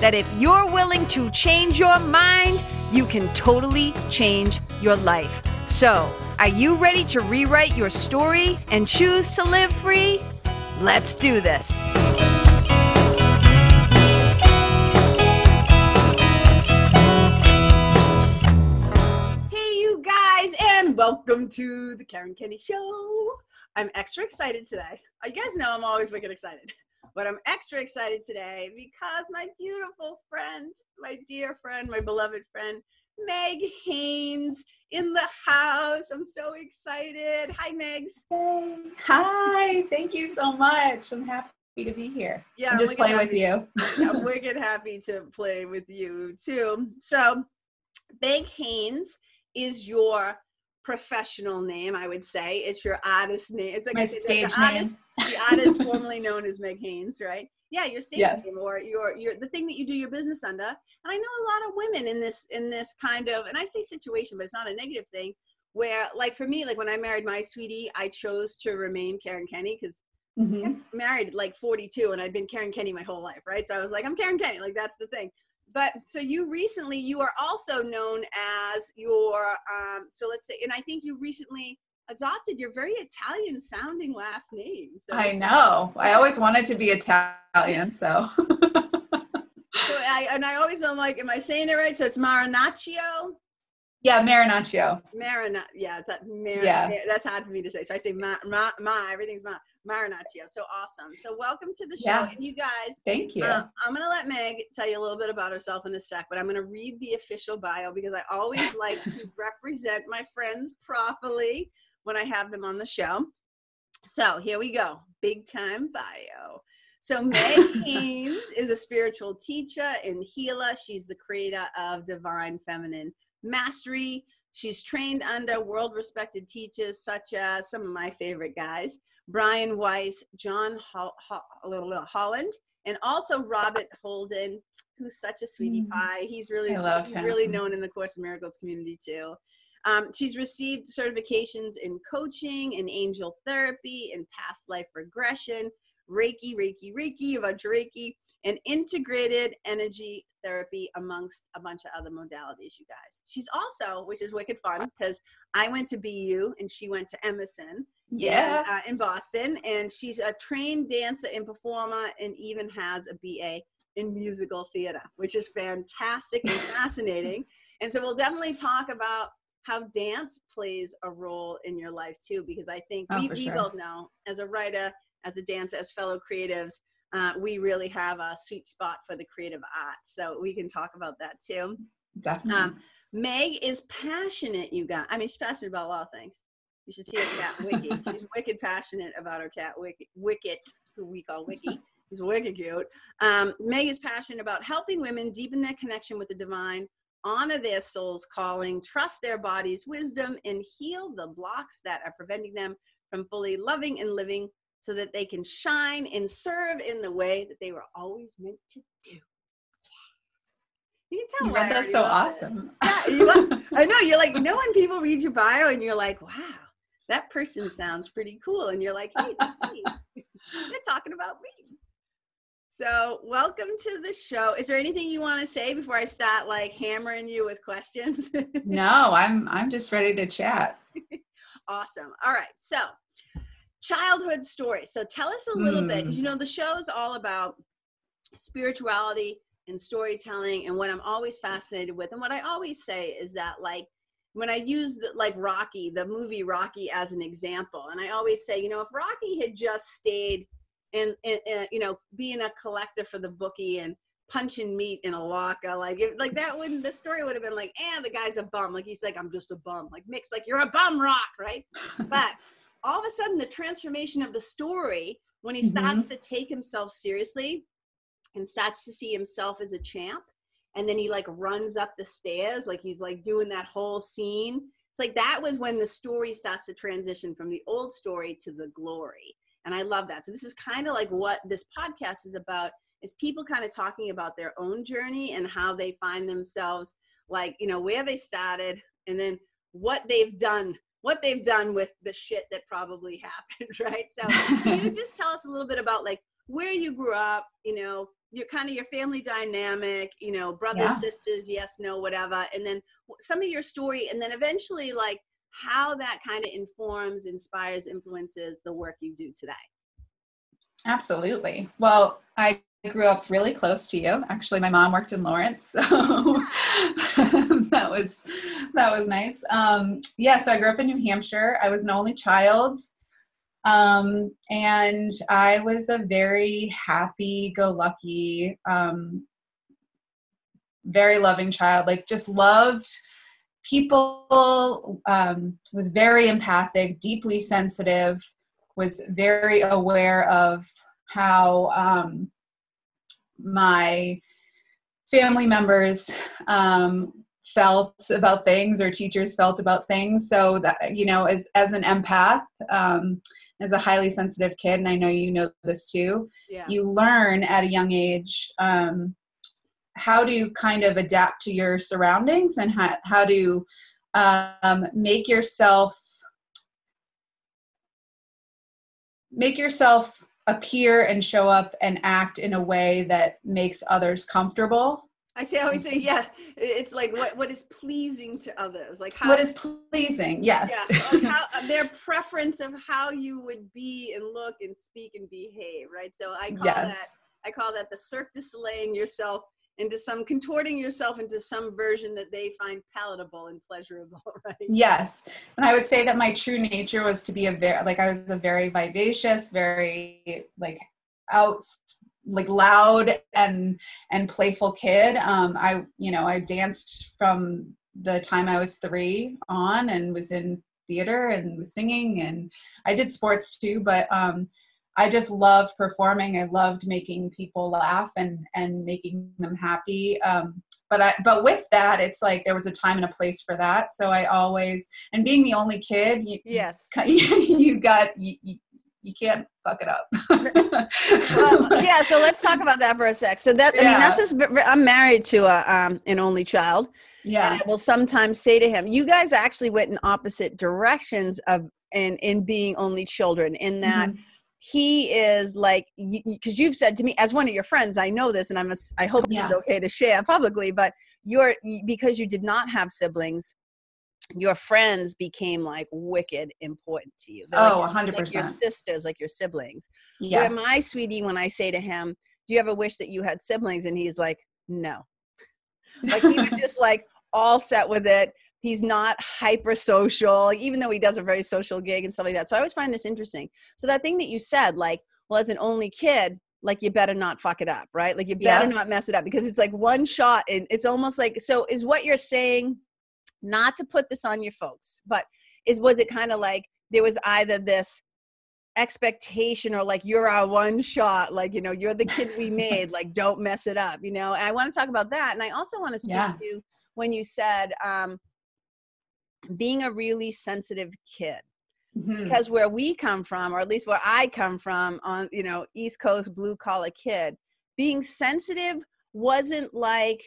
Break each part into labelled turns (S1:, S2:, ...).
S1: that if you're willing to change your mind, you can totally change your life. So, are you ready to rewrite your story and choose to live free? Let's do this. Hey, you guys, and welcome to the Karen Kenney Show. I'm extra excited today. You guys know I'm always wicked excited. But I'm extra excited today because my beautiful friend, my dear friend, my beloved friend, Meg Haines in the house. I'm so excited. Hi, Megs.
S2: Hi, thank you so much. I'm happy to be here.
S1: Yeah,
S2: just play with you.
S1: I'm wicked happy to play with you too. So, Meg Haines is your professional name, I would say. It's your artist name. It's like
S2: My stage
S1: the
S2: name.
S1: artist, the artist formerly known as Meg Haines, right? Yeah, your stage
S2: Yeah.
S1: name or your your the thing that you do your business under. And I know a lot of women in this in this kind of and I say situation, but it's not a negative thing. Where like for me, like when I married my sweetie, I chose to remain Karen Kenney because
S2: Mhm.
S1: married like 42 and I'd been Karen Kenney my whole life, right? So I was like, I'm Karen Kenney, like that's the thing. But so you recently, you are also known as your, um, so let's say, and I think you recently adopted your very Italian sounding last name. So,
S2: I know. I always wanted to be Italian, so
S1: so I, and I always am like, am I saying it right? So it's Marinaccio?
S2: Yeah, Marinaccio.
S1: Marina, yeah, it's that Mar-
S2: Yeah.
S1: Mar- that's hard for me to say. So I say ma, ma, ma everything's ma, Marinaccio. So awesome. So welcome to the show.
S2: Yeah.
S1: And you guys,
S2: Thank you.
S1: Uh, I'm going to let Meg tell you a little bit about herself in a sec, but I'm going to read the official bio because I always like to represent my friends properly when I have them on the show. So here we go big time bio. So, Meg Haines is a spiritual teacher and healer. She's the creator of Divine Feminine Mastery. She's trained under world respected teachers such as some of my favorite guys Brian Weiss, John Ho- Ho- Holland, and also Robert Holden, who's such a sweetie
S2: Mm.
S1: pie. He's really he's really known in the Course of Miracles community too. Um, she's received certifications in coaching and angel therapy and past life regression, Reiki, Reiki, Reiki, a bunch of Reiki, and integrated energy therapy amongst a bunch of other modalities, you guys. She's also, which is wicked fun, because I went to BU and she went to Emerson
S2: yeah.
S1: and, uh, in Boston, and she's a trained dancer and performer, and even has a BA in musical theater, which is fantastic and fascinating. And so we'll definitely talk about how dance plays a role in your life too, because I think
S2: Oh,
S1: we, we
S2: sure.
S1: both know as a writer, as a dancer, as fellow creatives, uh, we really have a sweet spot for the creative arts. So we can talk about that too.
S2: Definitely.
S1: Um, Meg is passionate, you guys. I mean, she's passionate about a lot of things. You should see her cat Wiki. She's wicked passionate about her cat Wiki, Wicket, who we call Wiki. He's wicked cute. Um, Meg is passionate about helping women deepen their connection with the divine, honor their soul's calling, trust their body's wisdom, and heal the blocks that are preventing them from fully loving and living so that they can shine and serve in the way that they were always meant to do. You can tell
S2: you read that so awesome.
S1: Yeah, love- I know you're like, you know when people read your bio and you're like, wow, that person sounds pretty cool, and you're like, hey, that's me. They're talking about me. So, welcome to the show. Is there anything you want to say before I start like hammering you with questions?
S2: no, I'm I'm just ready to chat.
S1: awesome. All right. So, childhood story. So, tell us a little bit because you know the show's all about spirituality and storytelling and what I'm always fascinated with and what I always say is that like when I use the, like Rocky, the movie Rocky as an example, and I always say, you know, if Rocky had just stayed in, in, in you know, being a collector for the bookie and punching meat in a locker, like, if, like that wouldn't, the story would have been like, eh, the guy's a bum. Like he's like, I'm just a bum. Like Mick's like, you're a bum rock, right? but all of a sudden, the transformation of the story when he mm-hmm. starts to take himself seriously and starts to see himself as a champ and then he like runs up the stairs like he's like doing that whole scene it's like that was when the story starts to transition from the old story to the glory and i love that. So this is kind of like what this podcast is about is people kind of talking about their own journey and how they find themselves like you know where they started and then what they've done what they've done with the shit that probably happened right? So can you just tell us a little bit about like where you grew up you know your kind of your family dynamic you know brothers yeah. sisters yes no whatever and then some of your story and then eventually like how that kind of informs inspires influences the work you do today?
S2: Absolutely. Well i grew up really close to you. Actually my mom worked in lawrence so that was that was nice. Um, yeah so i grew up in new hampshire. I was an only child. Um, and I was a very happy go lucky, um, very loving child, like just loved people, um, was very empathic, deeply sensitive, was very aware of how um, my family members um, felt about things or teachers felt about things so that you know as as an empath um, as a highly sensitive kid, and I know you know this too, yeah. you learn at a young age um, how to kind of adapt to your surroundings and how, how to um, make yourself make yourself appear and show up and act in a way that makes others comfortable
S1: I say, I always say, yeah. It's like what what is pleasing to others, like
S2: how what is pleasing. Yes,
S1: yeah, how, their preference of how you would be and look and speak and behave, right? So I call yes. that I call that the Cirque du Soleil yourself into some contorting yourself into some version that they find palatable and pleasurable, right?
S2: Yes, and I would say that my true nature was to be a very like I was a very vivacious, very like out like loud and and playful kid um i you know i danced from the time i was three on and was in theater and was singing and i did sports too but um i just loved performing i loved making people laugh and and making them happy um but i but with that it's like there was a time and a place for that so i always and being the only kid you,
S1: yes
S2: you got you, you can't fuck it up. well,
S1: yeah, so let's talk about that for a sec. So that I mean that's just I'm married to a um, an only child.
S2: Yeah.
S1: And I will sometimes say to him, you guys actually went in opposite directions of in in being only children in that mm-hmm. He is like because you, have said to me as one of your friends, I know this and I'm a, I hope this yeah. is okay to share publicly, but you're because you did not have siblings your friends became like wicked important to you.
S2: They're oh, like, 100%.
S1: Like your sisters, like your siblings. Yeah. Where my sweetie, when I say to him, Do you ever wish that you had siblings? And he's like, No. like he was just like all set with it. He's not hyper social, even though he does a very social gig and stuff like that. So I always find this interesting. So that thing that you said, like, well, as an only kid, like you better not fuck it up, right? Like you better yeah. not mess it up because it's like one shot and it's almost like so is what you're saying not to put this on your folks, but is was it kind of like there was either this expectation or like you're our one shot like you know you're the kid we made like don't mess it up you know and i want to talk about that and i also want to speak yeah. to when you said um being a really sensitive kid mm-hmm. because where we come from or at least where i come from on you know east coast blue collar kid being sensitive wasn't like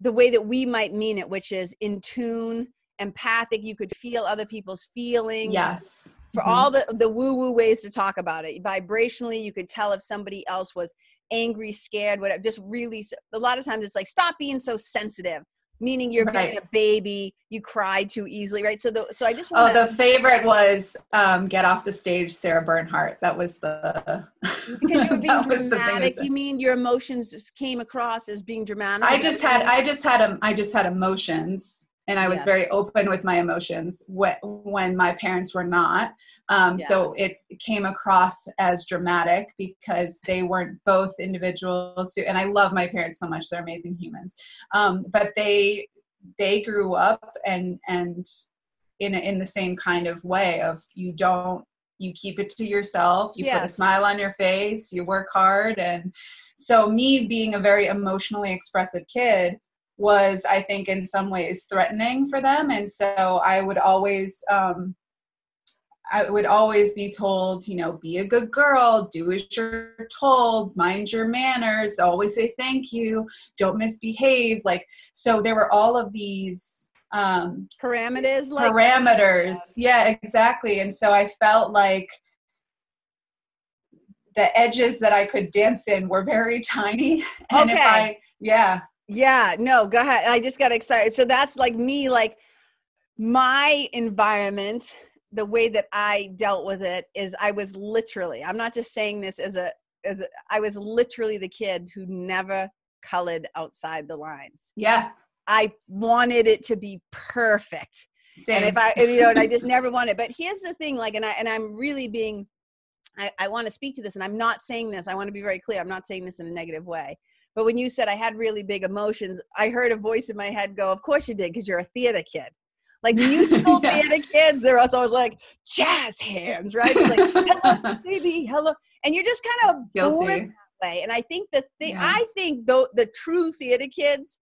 S1: the way that we might mean it, which is in tune, empathic. You could feel other people's feelings.
S2: Yes.
S1: For mm-hmm. all the, the woo woo ways to talk about it. Vibrationally, you could tell if somebody else was angry, scared, whatever. Just really, a lot of times it's like, stop being so sensitive meaning you're right. being a baby you cry too easily right? So the so i just
S2: want oh the favorite was um get off the stage sarah bernhardt. That was the
S1: because you were being dramatic. you mean your emotions came across as being dramatic?
S2: I just had i just had a, i just had emotions and I was yes. very open with my emotions when, when my parents were not. Um, yes. So it came across as dramatic because they weren't both individuals. Who, and I love my parents so much; they're amazing humans. Um, but they they grew up and and in a, in the same kind of way of you don't you keep it to yourself you yes. put a smile on your face you work hard and so me being a very emotionally expressive kid was i think in some ways threatening for them and so i would always um, I would always be told, you know, be a good girl, do as you're told, mind your manners, always say thank you, don't misbehave. Like, so there were all of these um,
S1: parameters, like
S2: parameters. Yeah, exactly. And so I felt like the edges that I could dance in were very tiny. And okay. if I, yeah.
S1: Yeah, no, go ahead. I just got excited. So that's like me, like my environment the way that I dealt with it is I was literally, I'm not just saying this as a, as a, I was literally the kid who never colored outside the lines.
S2: Yeah.
S1: I wanted it to be perfect.
S2: Same.
S1: And if I, you know, and I just never wanted, but here's the thing, like, and I, and I'm really being, I, I want to speak to this and I'm not saying this. I want to be very clear. I'm not saying this in a negative way. But when you said I had really big emotions, I heard a voice in my head go, of course you did. Cause you're a theater kid like musical yeah. theater kids, they're always like jazz hands, right? Like hello, baby, hello, and you're just kind of
S2: guilty
S1: that way. And I think the thing, yeah. I think though the true theater kids,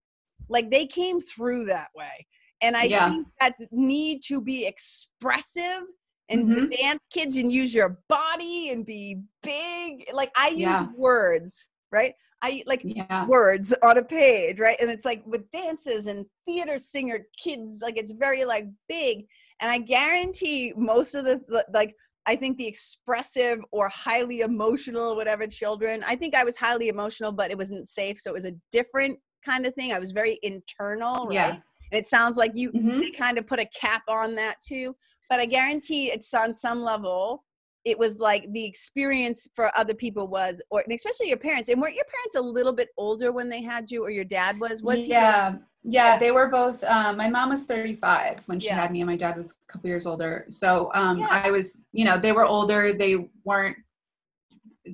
S1: like they came through that way, and I yeah. think that need to be expressive. And mm-hmm. the dance kids and use your body and be big. Like I use words, right? I like yeah. words on a page, right? And it's like with dances and theater singer kids, like it's very like big. And I guarantee most of the like I think the expressive or highly emotional, whatever children, I think I was highly emotional, but it wasn't safe. So it was a different kind of thing. I was very internal, right? Yeah. And it sounds like you mm-hmm. kind of put a cap on that too. But I guarantee it's on some level it was like the experience for other people was or especially your parents and weren't your parents a little bit older when they had you or your dad was was
S2: yeah he yeah, yeah, they were both um, my mom was 35 when she yeah. had me and my dad was a couple years older so um, yeah. i was you know they were older they weren't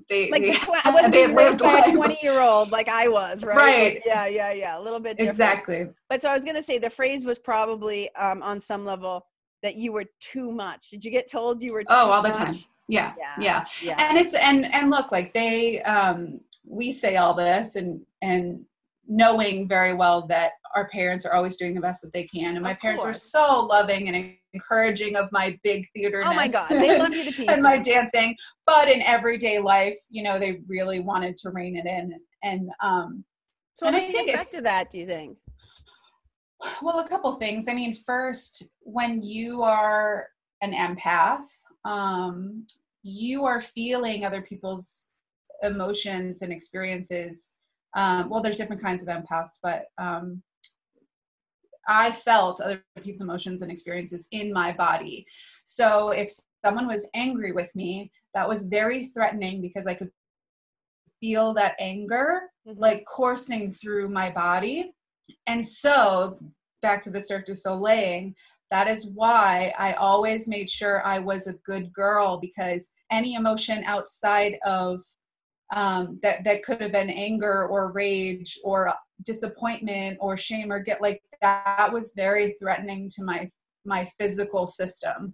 S2: they
S1: like they, the tw- I wasn't being raised by a 20 year old like I was, right?
S2: Right.
S1: Like, yeah, yeah, yeah. A little bit different.
S2: Exactly.
S1: But so I was gonna say the phrase was probably um, on some level that you were too much. Did you get told you were?
S2: oh, all much? the time. Yeah, yeah, yeah, And it's and and look, like they um we say all this and and knowing very well that our parents are always doing the best that they can. And my of parents course. were so loving and encouraging of my big theater.
S1: Oh my god, they love you to pieces.
S2: and my dancing. But in everyday life, you know, they really wanted to rein it in. And um
S1: so and I think affected that, do you think?
S2: Well, a couple things. I mean, first, when you are an empath, um, you are feeling other people's emotions and experiences. Um, well, there's different kinds of empaths, but um, I felt other people's emotions and experiences in my body. So if someone was angry with me, that was very threatening because I could feel that anger mm-hmm. like coursing through my body. And so, back to the Cirque du Soleil, that is why I always made sure I was a good girl because any emotion outside of um, that that could have been anger or rage or disappointment or shame or get like that was very threatening to my my physical system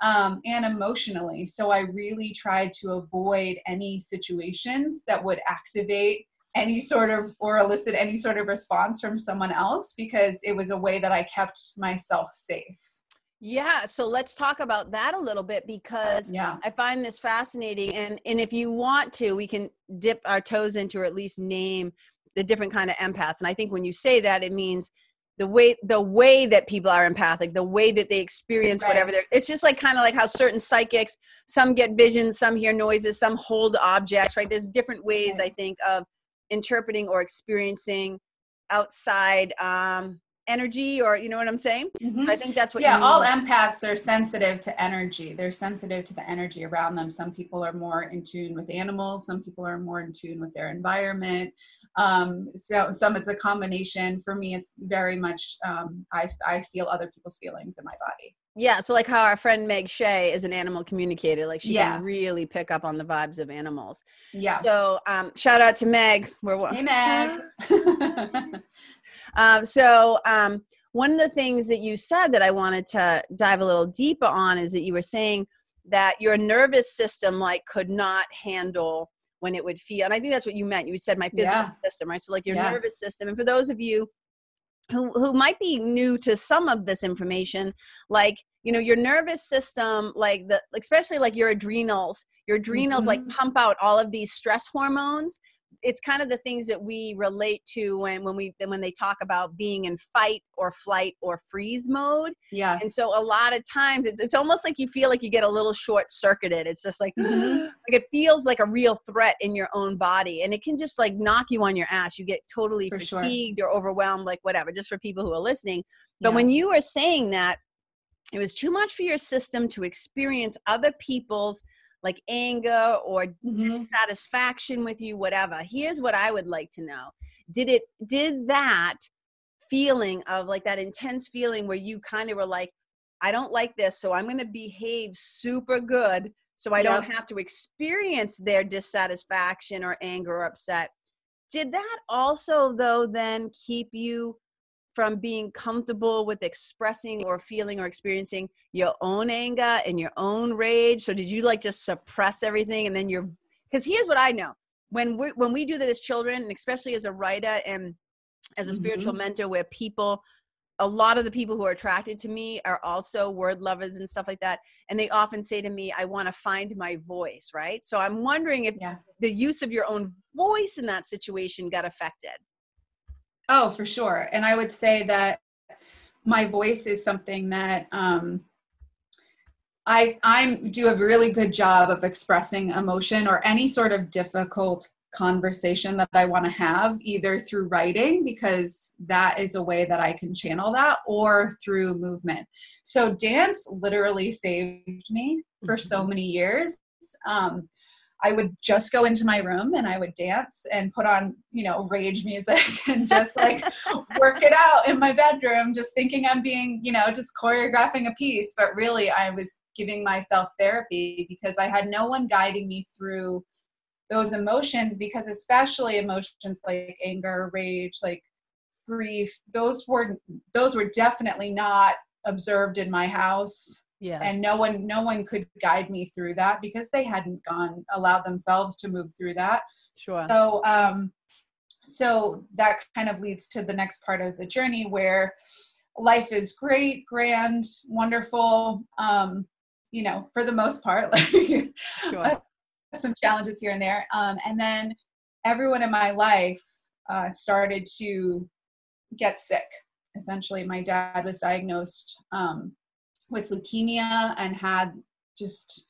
S2: um, and emotionally. So i really tried to avoid any situations that would activate any sort of or elicit any sort of response from someone else because it was a way that I kept myself safe.
S1: Yeah, so let's talk about that a little bit because yeah. I find this fascinating and and if you want to we can dip our toes into or at least name the different kind of empaths and I think when you say that it means the way the way that people are empathic the way that they experience right. whatever they're it's just like kind of like how certain psychics some get visions some hear noises some hold objects right there's different ways right. i think of interpreting or experiencing outside um, energy or you know what i'm saying? Mm-hmm. so i think that's what
S2: yeah all empaths are sensitive to energy. They're sensitive to the energy around them. Some people are more in tune with animals. Some people are more in tune with their environment. Um, so some it's a combination. For me it's very much um, I, I feel other people's feelings in my body
S1: yeah, so like how our friend Meg Shea is an animal communicator, like she yeah. can really pick up on the vibes of animals.
S2: Yeah.
S1: So um, shout out to Meg.
S2: We're hey Meg.
S1: um, so um, one of the things that you said that I wanted to dive a little deeper on is that you were saying that your nervous system like could not handle when it would feel and i think that's what you meant you said my physical yeah. system right so like your yeah. nervous system and for those of you who who might be new to some of this information like you know your nervous system like the especially like your adrenals your adrenals mm-hmm. like pump out all of these stress hormones it's kind of the things that we relate to when when we when they talk about being in fight or flight or freeze mode
S2: yeah
S1: and so a lot of times it's, it's almost like you feel like you get a little short circuited it's just like mm-hmm. like it feels like a real threat in your own body and it can just like knock you on your ass you get totally for fatigued sure. or overwhelmed like whatever just for people who are listening but yeah. when you were saying that it was too much for your system to experience other people's like anger or mm-hmm. dissatisfaction with you whatever here's what i would like to know did it did that feeling of like that intense feeling where you kind of were like i don't like this so i'm going to behave super good so i yep. don't have to experience their dissatisfaction or anger or upset did that also though then keep you from being comfortable with expressing or feeling or experiencing your own anger and your own rage so did you like just suppress everything and then you're because here's what i know when we when we do that as children and especially as a writer and as a mm-hmm. spiritual mentor where people a lot of the people who are attracted to me are also word lovers and stuff like that and they often say to me i want to find my voice right so i'm wondering if yeah. the use of your own voice in that situation got affected
S2: Oh, for sure. And I would say that my voice is something that um, I I do a really good job of expressing emotion or any sort of difficult conversation that I want to have, either through writing, because that is a way that I can channel that, or through movement. So, dance literally saved me for so mm-hmm. many years. Um, I would just go into my room and I would dance and put on, you know, rage music and just like work it out in my bedroom, just thinking I'm being, you know, just choreographing a piece. But really, I was giving myself therapy because I had no one guiding me through those emotions because especially emotions like anger rage like grief those were those were definitely not observed in my house Yes. And no one no one could guide me through that because they hadn't gone allowed themselves to move through that.
S1: Sure.
S2: So um so that kind of leads to the next part of the journey where life is great, grand, wonderful, um, you know, for the most part, like sure. some challenges here and there. Um, and then everyone in my life uh, started to get sick. Essentially, my dad was diagnosed um, with leukemia and had just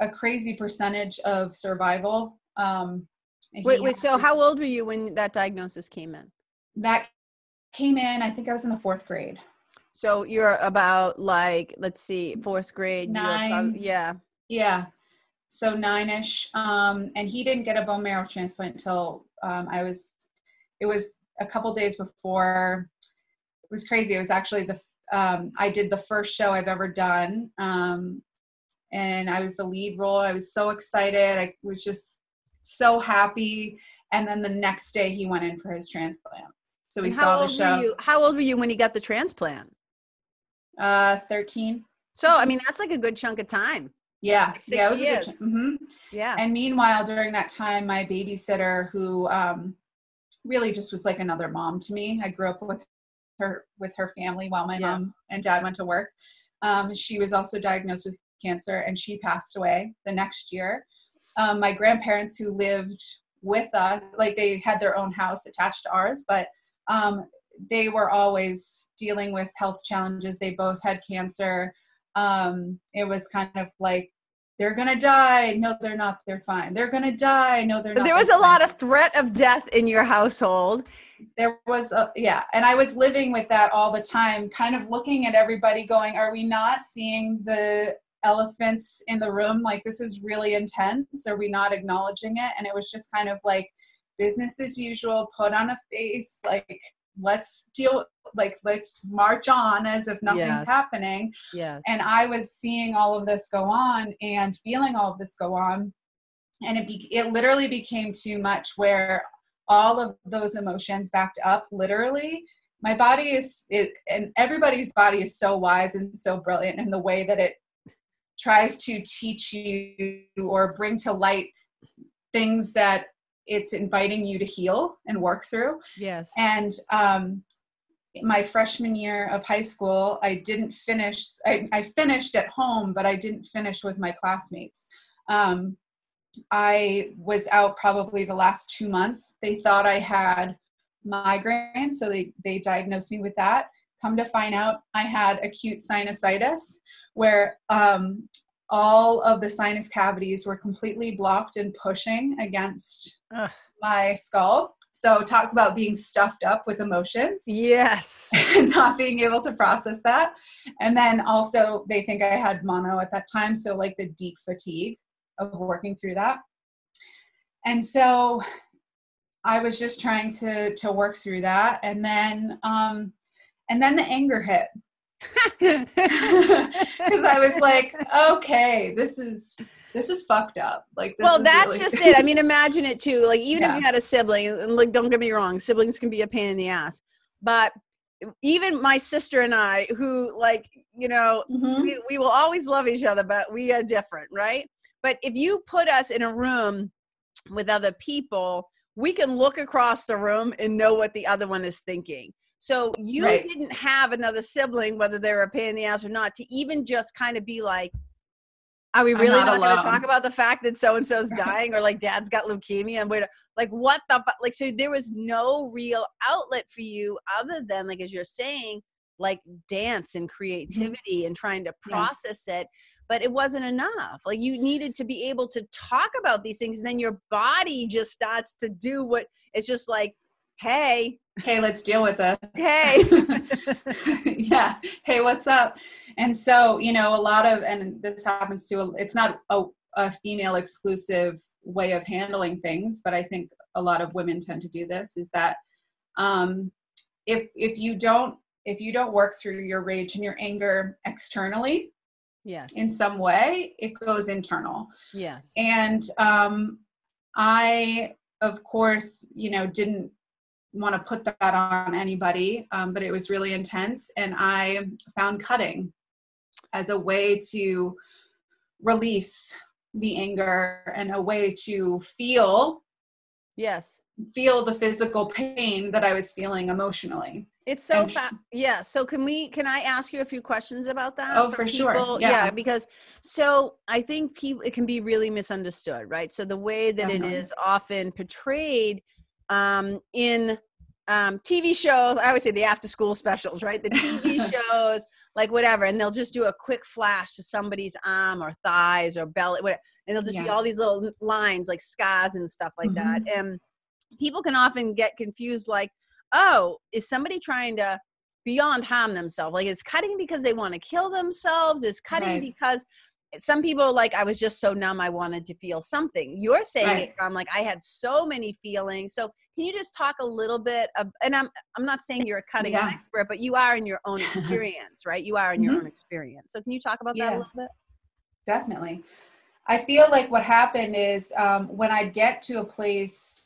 S2: a crazy percentage of survival. Um,
S1: wait, wait. So, how old were you when that diagnosis came in?
S2: That came in. I think I was in the fourth grade.
S1: So you're about like, let's see, fourth grade.
S2: Nine.
S1: Yeah.
S2: Yeah. So nine-ish. Um, and he didn't get a bone marrow transplant until um, I was. It was a couple days before. It was crazy. It was actually the um, I did the first show I've ever done. Um, and I was the lead role. I was so excited. I was just so happy. And then the next day he went in for his transplant. So we saw the show.
S1: How old were you when he got the transplant?
S2: Uh, 13.
S1: So, I mean, that's like a good chunk of time.
S2: Yeah.
S1: Like yeah. It was years.
S2: mm-hmm.
S1: Yeah.
S2: And meanwhile, during that time, my babysitter, who um, really just was like another mom to me, I grew up with her with her family while my yeah. mom and dad went to work. Um, she was also diagnosed with cancer and she passed away the next year. Um, my grandparents who lived with us, like they had their own house attached to ours, but um, they were always dealing with health challenges. They both had cancer. Um, it was kind of like they're gonna die. No, they're not. They're fine. They're gonna die. No, they're not.
S1: There was a fine. lot of threat of death in your household
S2: there was a yeah and i was living with that all the time kind of looking at everybody going are we not seeing the elephants in the room? Like this is really intense. Are we not acknowledging it? And it was just kind of like business as usual put on a face like let's deal like let's march on as if nothing's yes. happening.
S1: Yes.
S2: And i was seeing all of this go on and feeling all of this go on. And it be, it literally became too much where all of those emotions backed up literally my body is it, and everybody's body is so wise and so brilliant in the way that it tries to teach you or bring to light things that it's inviting you to heal and work through.
S1: Yes.
S2: And um, my freshman year of high school, I didn't finish. I, I finished at home, but I didn't finish with my classmates. Um, I was out probably the last two months. They thought I had migraine, so they, they diagnosed me with that. Come to find out, I had acute sinusitis, where um, all of the sinus cavities were completely blocked and pushing against Ugh. my skull. So, talk about being stuffed up with emotions.
S1: Yes.
S2: and not being able to process that. And then also, they think I had mono at that time. So, like the deep fatigue of working through that. And so, I was just trying to to work through that. And then, um, and then the anger hit because I was like, okay, this is this is fucked up. Like,
S1: well, that's really- just it. I mean, imagine it too. Like, even yeah. if you had a sibling, and like, don't get me wrong, siblings can be a pain in the ass, but even my sister and I, who like, you know, mm-hmm. we, we will always love each other, but we are different, right? But if you put us in a room with other people, we can look across the room and know what the other one is thinking. So you right. didn't have another sibling, whether they were a pain in the ass or not, to even just kind of be like, are we really not, not going to talk about the fact that so and so's dying or like dad's got leukemia and wait, like what the like so there was no real outlet for you other than like as you're saying like dance and mm-hmm. creativity and trying to process yeah. it but it wasn't enough. Like you needed to be able to talk about these things and then your body just starts to do what it's just like hey.
S2: Hey let's deal with this.
S1: Hey.
S2: Yeah. Hey what's up? And so you know a lot of and this happens to it's not a, a female exclusive way of handling things but i think a lot of women tend to do this is that um if if you don't if you don't work through your rage and your anger externally
S1: yes.
S2: in some way it goes internal.
S1: Yes.
S2: And um i of course you know didn't want to put that on anybody, um, but it was really intense. And I found cutting as a way to release the anger and a way to feel
S1: yes
S2: feel the physical pain that i was feeling emotionally
S1: it's so fa- yeah so can we can i ask you a few questions about that
S2: oh for, for sure
S1: yeah. yeah. because so i think people it can be really misunderstood right so the way that it is often portrayed um, in um, TV shows. I always say the after school specials, right? The TV shows, like whatever, and they'll just do a quick flash to somebody's arm or thighs or belly, whatever, and there'll just yeah. be all these little lines like scars and stuff like mm-hmm. that. And people can often get confused, like, oh, is somebody trying to beyond harm themselves? Like, is cutting because they want to kill themselves? Is cutting right. because some people like i was just so numb i wanted to feel something you're saying right. it from like i had so many feelings so can you just talk a little bit of and i'm i'm not saying you're a cutting yeah. expert but you are in your own experience right you are in your mm-hmm. own experience so can you talk about yeah. that a little bit
S2: definitely i feel like what happened is um, when i get to a place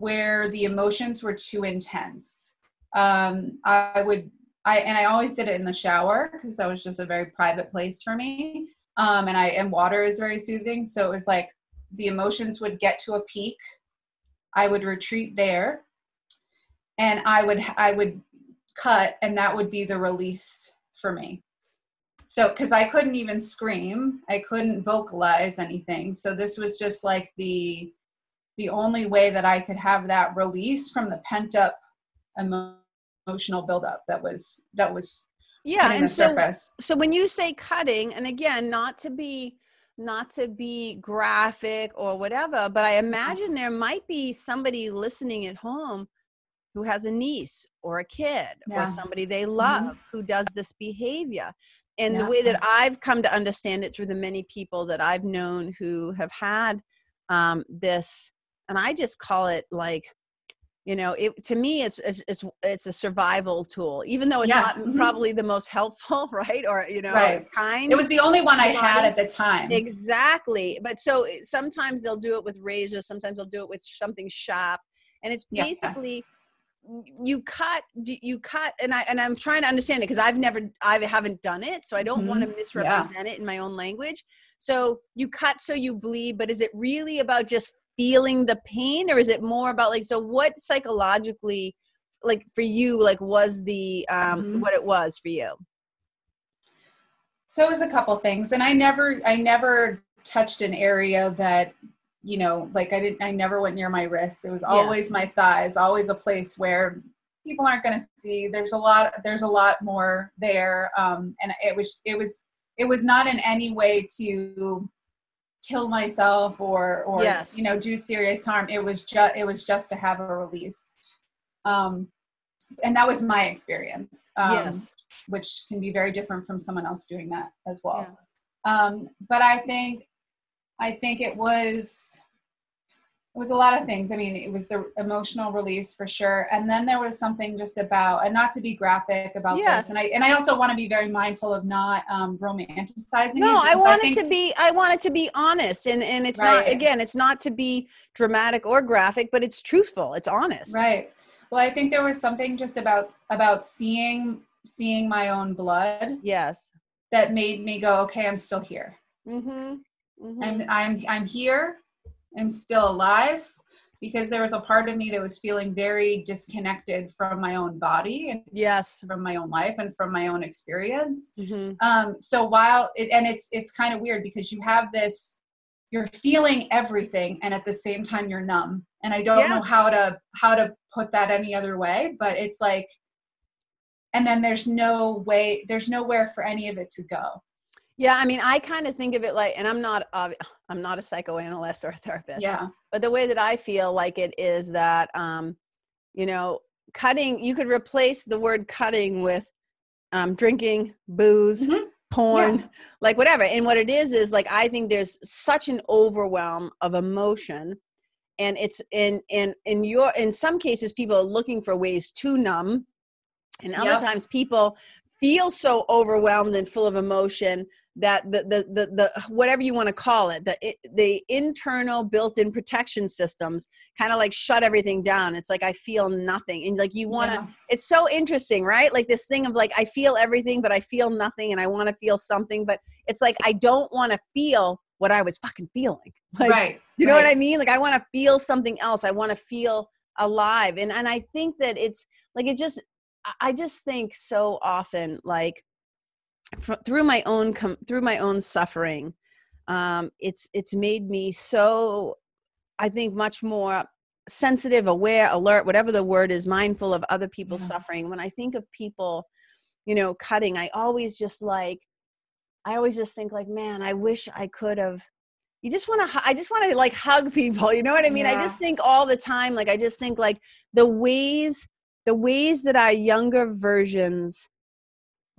S2: where the emotions were too intense um, i would I and I always did it in the shower because that was just a very private place for me um, and I and water is very soothing. So it was like the emotions would get to a peak. I would retreat there, and I would I would cut, and that would be the release for me. So because I couldn't even scream, I couldn't vocalize anything. So this was just like the the only way that I could have that release from the pent up emotional buildup that was that was
S1: yeah and so surface. so when you say cutting and again not to be not to be graphic or whatever but i imagine there might be somebody listening at home who has a niece or a kid yeah. or somebody they mm-hmm. love mm-hmm. who does this behavior and yeah. the way that i've come to understand it through the many people that i've known who have had um, this and i just call it like you know it to me it's it's it's, it's a survival tool even though it's yeah. not mm-hmm. probably the most helpful right or you know right. kind
S2: it was the only one i had at the time
S1: exactly but so sometimes they'll do it with razors sometimes they'll do it with something sharp and it's basically you cut you cut and i and i'm trying to understand it because i've never i haven't done it so i don't mm-hmm. want to misrepresent yeah. it in my own language so you cut so you bleed but is it really about just feeling the pain or is it more about like so what psychologically like for you like was the um mm-hmm. what it was for you
S2: so it was a couple things and i never i never touched an area that you know, like I didn't, I never went near my wrists. It was always yes. my thighs, always a place where people aren't going to see. There's a lot, there's a lot more there. Um, and it was, it was, it was not in any way to kill myself or, or, yes. you know, do serious harm. It was just, it was just to have a release. Um, and that was my experience. Um, yes. which can be very different from someone else doing that as well. Yeah. Um, but I think I think it was it was a lot of things. I mean, it was the emotional release for sure, and then there was something just about, and not to be graphic about yes. this, and I and I also want to be very mindful of not um, romanticizing.
S1: No, I want I think, it to be, I want it to be honest, and and it's right. not again, it's not to be dramatic or graphic, but it's truthful, it's honest.
S2: Right. Well, I think there was something just about about seeing seeing my own blood.
S1: Yes.
S2: That made me go, okay, I'm still here. Mm-hmm. Mm-hmm. I'm I'm I'm here. I'm still alive because there was a part of me that was feeling very disconnected from my own body and
S1: yes
S2: from my own life and from my own experience mm-hmm. um, so while it, and it's it's kind of weird because you have this you're feeling everything and at the same time you're numb and i don't yeah. know how to how to put that any other way but it's like and then there's no way there's nowhere for any of it to go
S1: yeah, I mean, I kind of think of it like, and I'm not, uh, I'm not a psychoanalyst or a therapist.
S2: Yeah.
S1: But the way that I feel like it is that, um, you know, cutting. You could replace the word cutting with um, drinking, booze, mm-hmm. porn, yeah. like whatever. And what it is is like I think there's such an overwhelm of emotion, and it's in in in your in some cases people are looking for ways to numb, and other yep. times people feel so overwhelmed and full of emotion that the the the, the whatever you want to call it the the internal built-in protection systems kind of like shut everything down. It's like i feel nothing and like you want to yeah. it's so interesting right? Like this thing of like i feel everything but i feel nothing and i want to feel something but it's like i don't want to feel what i was fucking feeling. Like,
S2: right
S1: you know
S2: right.
S1: what i mean? Like i want to feel something else. I want to feel alive and and i think that it's like it just i just think so often like through my own com- through my own suffering um, it's it's made me so i think much more sensitive aware alert whatever the word is mindful of other people's yeah. suffering when i think of people you know cutting i always just like i always just think like man i wish i could have you just want to i just want to like hug people you know what i mean yeah. i just think all the time like i just think like the ways the ways that our younger versions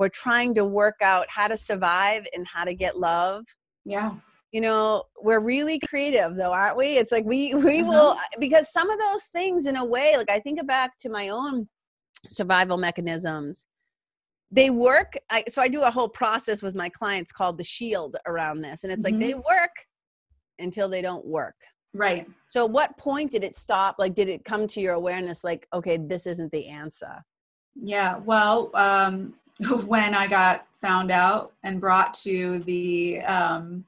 S1: we're trying to work out how to survive and how to get love.
S2: Yeah.
S1: You know we're really creative though aren't we? It's like we we uh-huh. will because some of those things in a way like i think back to my own survival mechanisms. They work I, so i do a whole process with my clients called the shield around this and it's mm-hmm. like they mm-hmm. work until they don't work.
S2: Right.
S1: So what point did it stop? Like did it come to your awareness like okay this isn't the answer?
S2: Yeah well um when I got found out and brought to the um,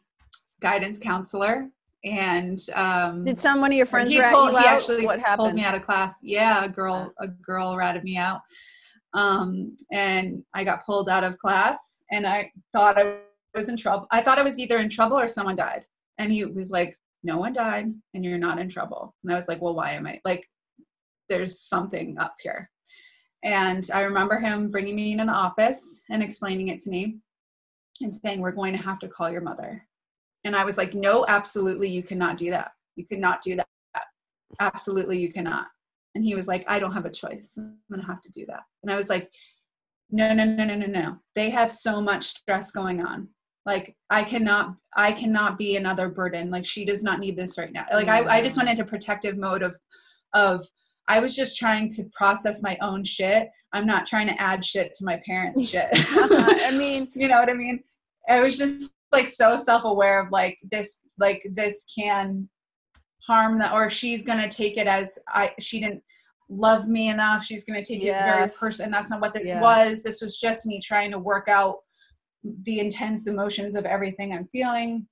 S2: guidance counselor. And um,
S1: did someone of your friends he, pulled, he
S2: actually
S1: what happened?
S2: pulled me out of class. Yeah, a girl, a girl ratted me out, um, and I got pulled out of class. And I thought I was in trouble. I thought I was either in trouble or someone died. And he was like, "No one died, and you're not in trouble." And I was like, "Well, why am I like?" There's something up here. And I remember him bringing me in the office and explaining it to me and saying, We're going to have to call your mother. And I was like, No, absolutely, you cannot do that. You cannot do that. Absolutely, you cannot. And he was like, I don't have a choice. I'm going to have to do that. And I was like, No, no, no, no, no, no. They have so much stress going on. Like I cannot, I cannot be another burden. Like she does not need this right now. Like I, I just went into protective mode of, of I was just trying to process my own shit. I'm not trying to add shit to my parents' shit. uh-huh. I mean, you know what I mean? I was just like so self-aware of like this like this can harm that or she's going to take it as I she didn't love me enough. She's going to take yes. it very personal. And that's not what this yes. was. This was just me trying to work out the intense emotions of everything I'm feeling.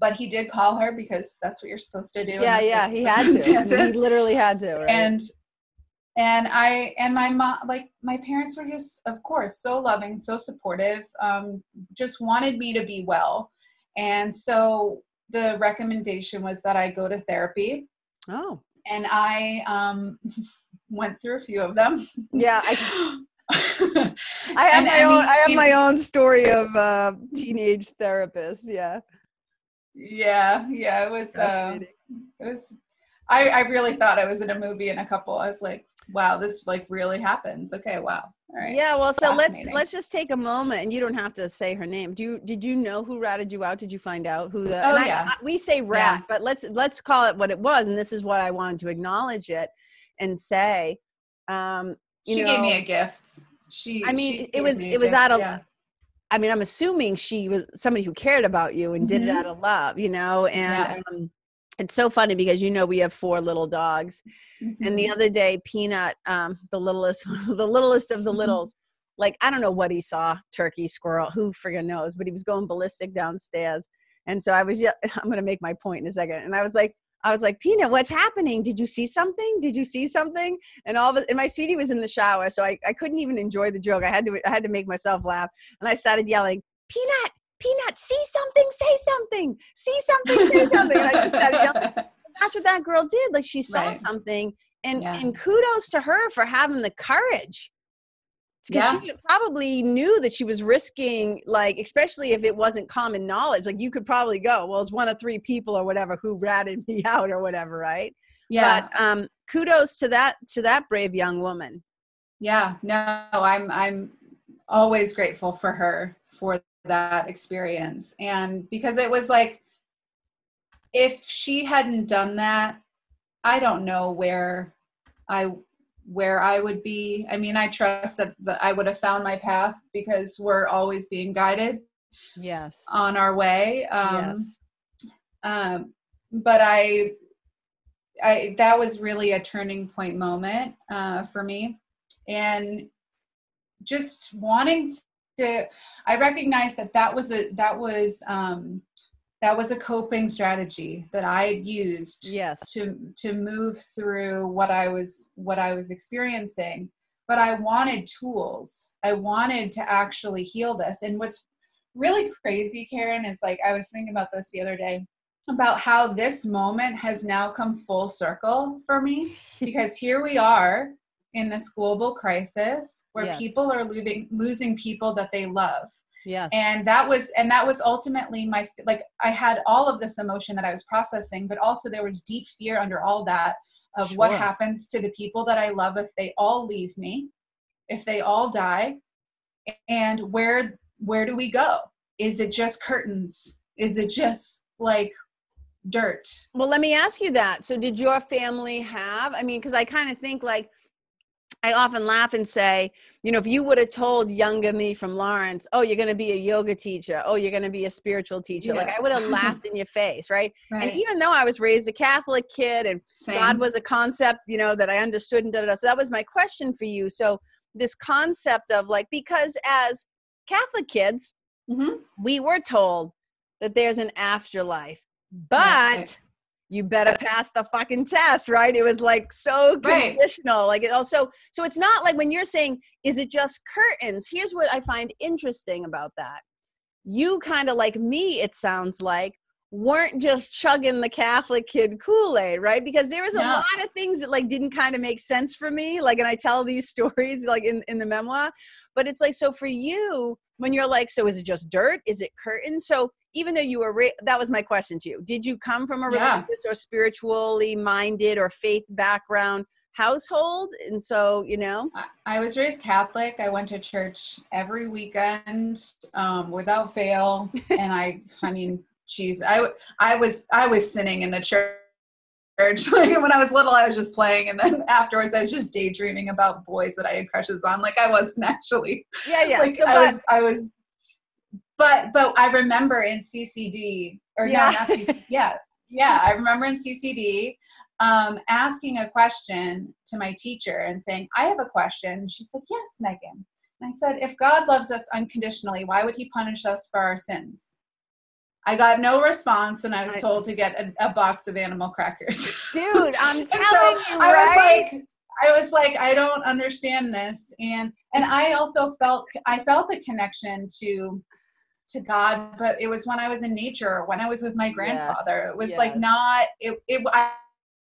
S2: But he did call her because that's what you're supposed to do.
S1: Yeah, yeah, he had to. he literally had to. Right?
S2: And and I and my mom, like my parents were just, of course, so loving, so supportive. Um, just wanted me to be well, and so the recommendation was that I go to therapy.
S1: Oh
S2: and I um, went through a few of them.
S1: Yeah, I, I have and, my I own. I have my own story of uh, teenage therapist. Yeah.
S2: Yeah, yeah, it was. Uh, it was. I I really thought I was in a movie in a couple. I was like, wow, this like really happens. Okay, wow. All right.
S1: Yeah, well, so let's let's just take a moment, and you don't have to say her name. Do you did you know who ratted you out? Did you find out who the?
S2: Oh yeah.
S1: I, we say rat, yeah. but let's let's call it what it was, and this is what I wanted to acknowledge it and say. Um,
S2: she know, gave me a gift. She.
S1: I mean, it was it was gift, out of. Yeah. I mean, I'm assuming she was somebody who cared about you and mm-hmm. did it mm-hmm. out of love, you know, and. Yeah. Um, it's so funny because you know we have four little dogs mm-hmm. and the mm-hmm. other day peanut um, the littlest the littlest of the mm-hmm. littles like i don't know what he saw turkey squirrel who friggin knows but he was going ballistic downstairs and so i was yeah i'm gonna make my point in a second and i was like i was like peanut what's happening did you see something did you see something and all of it and my sweetie was in the shower so I, I couldn't even enjoy the joke i had to i had to make myself laugh and i started yelling peanut Peanut, see something, say something, see something, say something. And I just started yelling. That's what that girl did. Like she saw right. something, and yeah. and kudos to her for having the courage. Because yeah. she probably knew that she was risking, like, especially if it wasn't common knowledge. Like, you could probably go, well, it's one of three people or whatever who ratted me out or whatever, right?
S2: Yeah.
S1: But um, kudos to that to that brave young woman.
S2: Yeah. No, I'm I'm always grateful for her for that experience and because it was like if she hadn't done that i don't know where i where i would be. I mean i trust that, that i would have found my path because we're always being guided
S1: yes.
S2: on our way. Um, yes. um but i i that was really a turning point moment uh for me. And just wanting to i recognize that that was a that was um that was a coping strategy that i had used
S1: yes.
S2: to to move through what i was what i was experiencing. But i wanted tools. I wanted to actually heal this. And what's really crazy karen is like i was thinking about this the other day about how this moment has now come full circle for me. Because here we are in this global crisis where yes. people are losing losing people that they love
S1: yes.
S2: And that was and that was ultimately my like i had all of this emotion that i was processing but also there was deep fear under all that of sure. what happens to the people that i love if they all leave me if they all die and where where do we go? Is it just curtains? Is it just like dirt?
S1: Well let me ask you that. So did your family have i mean because i kind of think like I often laugh and say, you know, if you would have told younger me from Lawrence, oh, you're going to be a yoga teacher, oh, you're going to be a spiritual teacher, yeah. like I would have laughed in your face, right? right? And even though I was raised a Catholic kid and Same. God was a concept, you know, that I understood and da da da. So that was my question for you. So this concept of like, because as Catholic kids, mm-hmm. we were told that there's an afterlife, but. Right you better pass the fucking test, right? It was like so conditional. Right. Like it also, so it's not like when you're saying, is it just curtains? Here's what I find interesting about that. You kind of like me, it sounds like, weren't just chugging the Catholic kid Kool-Aid, right? Because there was a lot of things that like didn't kind of make sense for me. Like, and I tell these stories like in, in the memoir, but it's like, so for you, when you're like, so is it just dirt? Is it curtain? So even though you were, ra- that was my question to you. Did you come from a religious yeah. or spiritually minded or faith background household? And so, you know,
S2: I, was raised Catholic. I went to church every weekend um, without fail. and I, I mean, geez, I, I was, I was sinning in the church church. Like when I was little, I was just playing, and then afterwards, I was just daydreaming about boys that I had crushes on. Like I wasn't actually.
S1: Yeah, yeah.
S2: Like so, I was, I was. But but I remember in CCD or yeah. no, not CCD. Yeah, yeah. I remember in CCD. um, asking a question to my teacher and saying, I have a question. She said, Yes, Megan. And I said, If God loves us unconditionally, why would he punish us for our sins? I got no response, and I was told to get a, a box of animal crackers.
S1: Dude, I'm telling so you, I
S2: right? Was like, I was like, I don't understand this, and and I also felt I felt a connection to to God, but it was when I was in nature, when I was with my grandfather. Yes. It was yes. like not it. it I,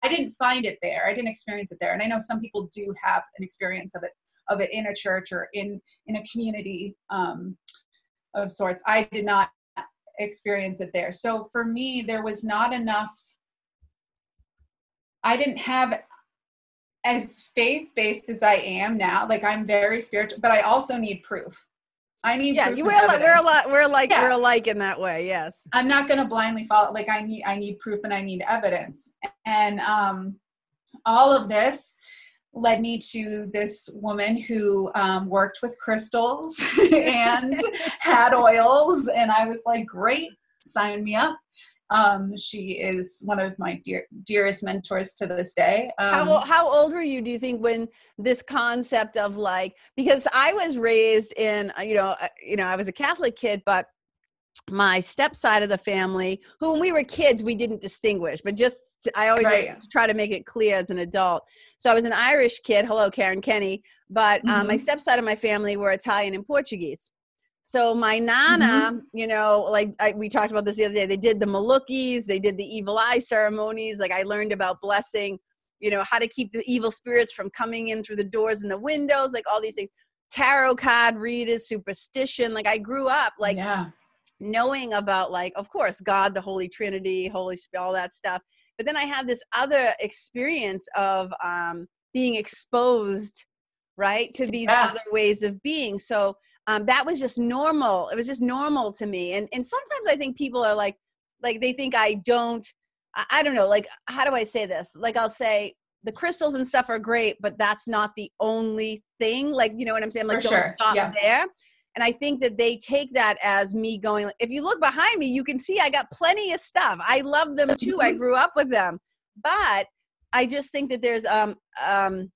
S2: I didn't find it there. I didn't experience it there, and I know some people do have an experience of it of it in a church or in in a community um, of sorts. I did not experience it there. So for me, there was not enough. I didn't have as faith based as I am now. Like I'm very spiritual, but I also need proof. I need
S1: yeah. You we're like, we're a lot. We're like yeah. we're alike in that way. Yes.
S2: I'm not going to blindly follow. Like I need I need proof and I need evidence. And um, all of this led me to this woman who um, worked with crystals and had oils, and I was like, great, sign me up. Um, she is one of my dear, dearest mentors to this day. Um,
S1: how, how old were you, do you think, when this concept of like, because I was raised in, uh, you know, uh, you know, I was a Catholic kid, but my step side of the family, who when we were kids, we didn't distinguish, but just, I always right. try to make it clear as an adult. So I was an Irish kid. Hello, Karen Kenney. But mm-hmm. my step side of my family were Italian and Portuguese. So my nana, mm-hmm. you know, like I, we talked about this the other day, they did the Malukis, they did the evil eye ceremonies. Like I learned about blessing, you know, how to keep the evil spirits from coming in through the doors and the windows, like all these things. Tarot card readers, superstition. Like I grew up like yeah. knowing about like, of course, God, the Holy Trinity, Holy Spirit, all that stuff. But then I had this other experience of um, being exposed, right, to these yeah. other ways of being. So um, that was just normal. It was just normal to me. And and sometimes I think people are like, like they think I don't. I, I don't know. Like how do I say this? Like I'll say the crystals and stuff are great, but that's not the only thing. Like you know what I'm saying? Like For don't sure. stop yeah. there. And I think that they take that as me going. If you look behind me, you can see I got plenty of stuff. I love them too. I grew up with them, but I just think that there's um um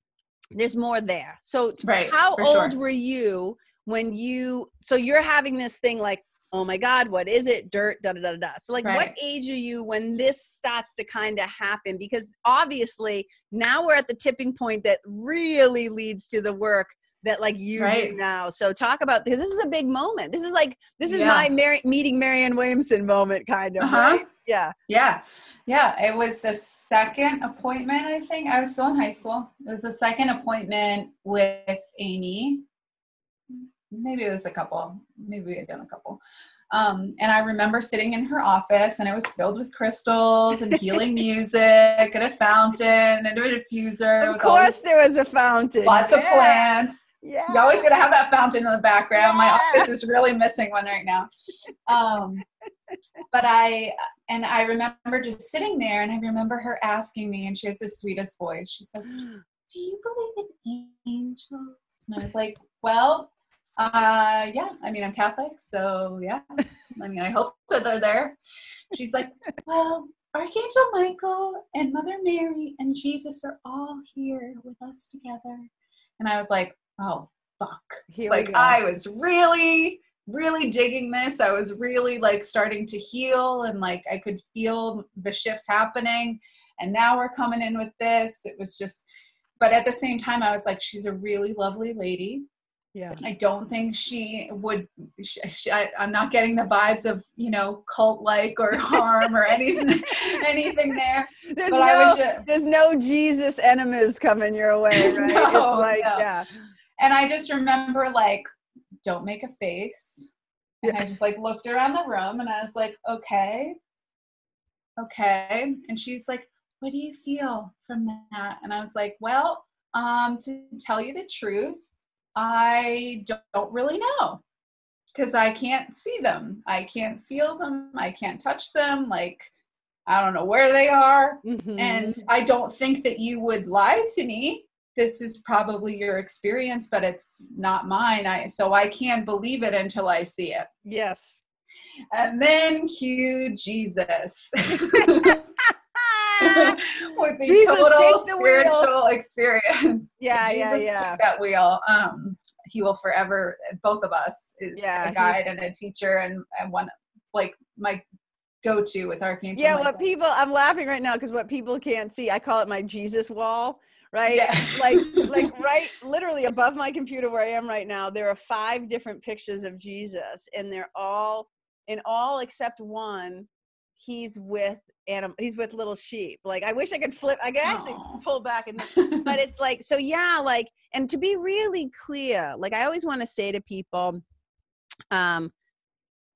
S1: there's more there. So right, how old sure. were you when you so you're having this thing like oh my god what is it? Dirt da da da da so like right. what age are you when this starts to kind of happen? Because obviously now we're at the tipping point that really leads to the work that like you right. do now. So talk about this this is a big moment. This is like this is yeah. my Mary, meeting marianne williamson moment kind of uh-huh. right? Yeah.
S2: Yeah. Yeah it was the second appointment i think. I was still in high school. It was the second appointment with amy maybe it was a couple, maybe we had done a couple. Um, and I remember sitting in her office and it was filled with crystals and healing music and a fountain and a diffuser.
S1: Of course, there was a fountain.
S2: Lots yeah. of plants. Yeah. You're always gotta have that fountain in the background. Yeah. My office is really missing one right now. Um, but I and I remember just sitting there and I remember her asking me, and she has the sweetest voice. She said, Do you believe in angels? And I was like, Well, uh, yeah, I mean, I'm Catholic, so yeah. I mean, I hope that they're there. She's like, well, Archangel Michael and Mother Mary and Jesus are all here with us together. And I was like, oh, fuck. Here like, I was really, really digging this. I was really like starting to heal and like I could feel the shifts happening. And now we're coming in with this. It was just, but at the same time, I was like, she's a really lovely lady
S1: yeah.
S2: I don't think she would she, she, I, am not getting the vibes of you know cult like or harm or anything anything there
S1: there's but no just, there's no jesus enemies coming your way right? No, like no. yeah.
S2: And i just remember like don't make a face. And i just like looked around the room and i was like okay. Okay. And she's like what do you feel from that? And i was like well um to tell you the truth I don't really know because I can't see them. I can't feel them. I can't touch them. Like, I don't know where they are. Mm-hmm. And I don't think that you would lie to me. This is probably your experience, but it's not mine. I so I can't believe it until I see it.
S1: Yes.
S2: And then cue Jesus. with the Jesus total spiritual wheel. experience.
S1: Yeah, Jesus yeah, yeah.
S2: Took that wheel. Um, he will forever. Both of us is yeah, a guide and a teacher, and and one like my go-to with Archangel.
S1: Yeah, Michael. what people I'm laughing right now because what people can't see, I call it my Jesus wall right yeah. like like right literally above my computer where i am right now there are five different pictures of jesus and they're all in all except one he's with animal he's with little sheep like i wish i could flip i could actually Aww. pull back and but it's like so yeah like and to be really clear like i always want to say to people um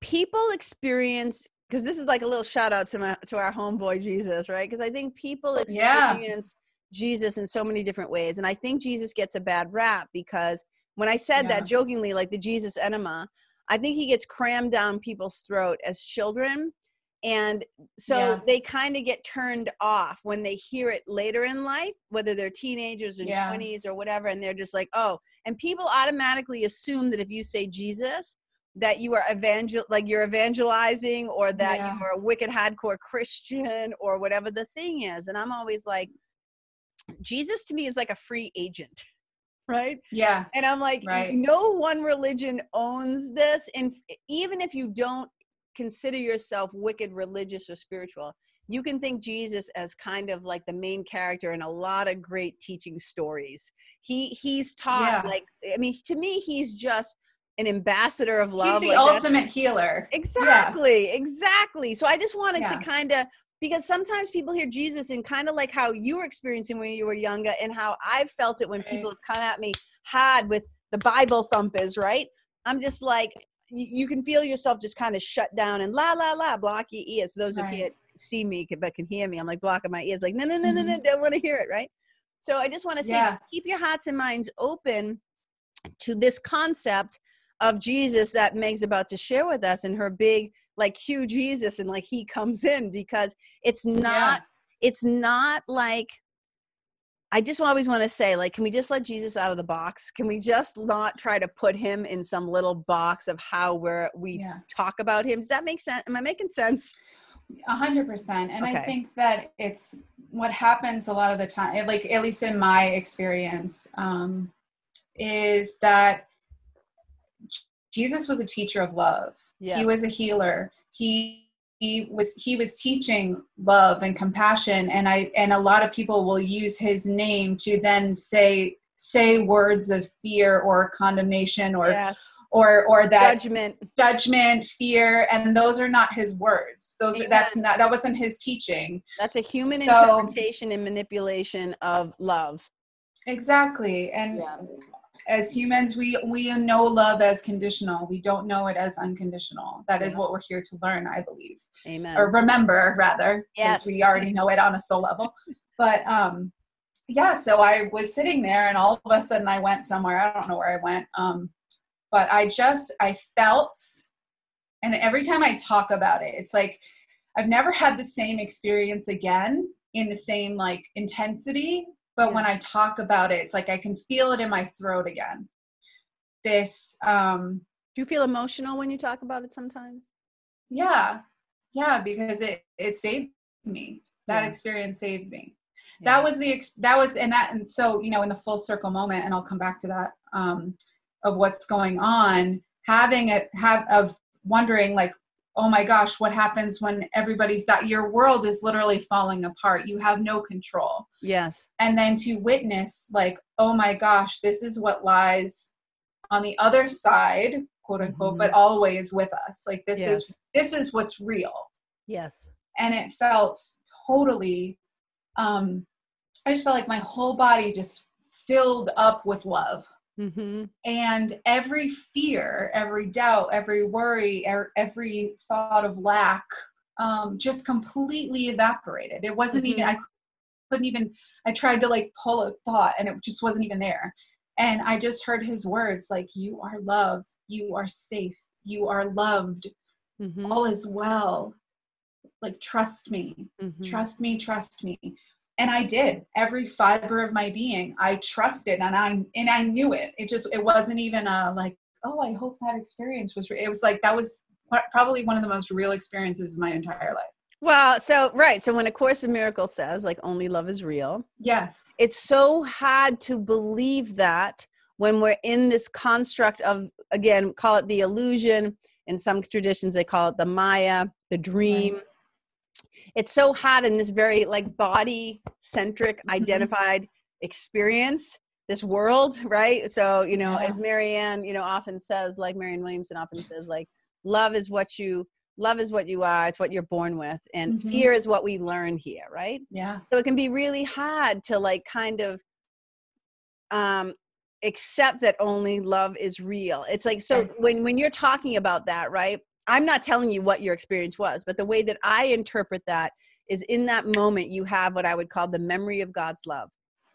S1: people experience because this is like a little shout out to my to our homeboy jesus right because i think people experience yeah. jesus in so many different ways and i think jesus gets a bad rap because when i said yeah. that jokingly like the jesus enema i think he gets crammed down people's throat as children and so yeah. they kind of get turned off when they hear it later in life whether they're teenagers or yeah. 20s or whatever and they're just like oh and people automatically assume that if you say jesus that you are evangel like you're evangelizing or that yeah. you're a wicked hardcore christian or whatever the thing is and i'm always like jesus to me is like a free agent right
S2: yeah
S1: and i'm like right. no one religion owns this and even if you don't consider yourself wicked religious or spiritual you can think jesus as kind of like the main character in a lot of great teaching stories he he's taught yeah. like i mean to me he's just an ambassador of love
S2: he's the like ultimate that. healer
S1: exactly yeah. exactly so i just wanted yeah. to kind of because sometimes people hear jesus and kind of like how you were experiencing when you were younger and how i've felt it when right. people have come at me hard with the bible thumpers right i'm just like you, you can feel yourself just kind of shut down and la la la block your ears. Those right. who can't see me but can hear me, I'm like blocking my ears, like no no no no no, mm-hmm. don't want to hear it, right? So I just want to say, yeah. keep your hearts and minds open to this concept of Jesus that Meg's about to share with us and her big like huge Jesus and like he comes in because it's not yeah. it's not like I just always want to say, like, can we just let Jesus out of the box? Can we just not try to put him in some little box of how we're we yeah. talk about him? Does that make sense? Am I making sense?
S2: A hundred percent. And okay. I think that it's what happens a lot of the time, like at least in my experience, um, is that Jesus was a teacher of love. Yes. He was a healer. He he was he was teaching love and compassion and i and a lot of people will use his name to then say say words of fear or condemnation or yes. or or that
S1: judgment.
S2: judgment fear and those are not his words. Those Amen. are that's not that wasn't his teaching.
S1: That's a human so, interpretation and manipulation of love.
S2: Exactly and yeah as humans we we know love as conditional. We don't know it as unconditional. That is what we're here to learn i believe.
S1: Amen.
S2: Or remember rather because yes. we already know it on a soul level. But um yeah so i was sitting there and all of a sudden i went somewhere. I don't know where i went. Um but i just i felt and every time i talk about it it's like i've never had the same experience again in the same like intensity but yeah. when i talk about it it's like i can feel it in my throat again this um
S1: do you feel emotional when you talk about it sometimes
S2: yeah yeah because it it saved me that yeah. experience saved me yeah. that was the that was and that and so you know in the full circle moment and i'll come back to that um of what's going on having it have of wondering like oh my gosh, what happens when everybody's di- your world is literally falling apart. You have no control.
S1: Yes.
S2: And then to witness like, oh my gosh, this is what lies on the other side, quote unquote, mm-hmm. but always with us. Like this yes. is this is what's real.
S1: Yes.
S2: And it felt totally um I just felt like my whole body just filled up with love. Mm-hmm. And every fear, every doubt, every worry, er, every thought of lack um, just completely evaporated. It wasn't mm-hmm. even, I couldn't even, I tried to like pull a thought and it just wasn't even there. And I just heard his words like, You are loved, you are safe, you are loved, mm-hmm. all is well. Like, trust me, mm-hmm. trust me, trust me and i did every fiber of my being i trusted and i and i knew it it just it wasn't even a like oh i hope that experience was re-. it was like that was probably one of the most real experiences of my entire life
S1: Well, so right. So when A Course in Miracles says like only love is real.
S2: Yes.
S1: It's so hard to believe that when we're in this construct of again, call it the illusion. In some traditions they call it the Maya, the dream. Right. It's so hard in this very like body centric mm-hmm. identified experience this world, right? So, you know, yeah. as Marianne, you know, often says, like Marianne Williamson often says, like, love is what you love is what you are it's what you're born with and mm-hmm. fear is what we learn here right
S2: yeah
S1: so it can be really hard to like kind of um accept that only love is real it's like so when when you're talking about that right i'm not telling you what your experience was but the way that i interpret that is in that moment you have what i would call the memory of god's love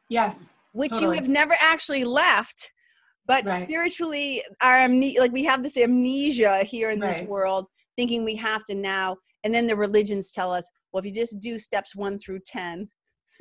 S2: yes
S1: which totally. you have never actually left but right. spiritually our amne- like we have this amnesia here in right. this world thinking we have to now and then the religions tell us well if you just do steps 1 through 10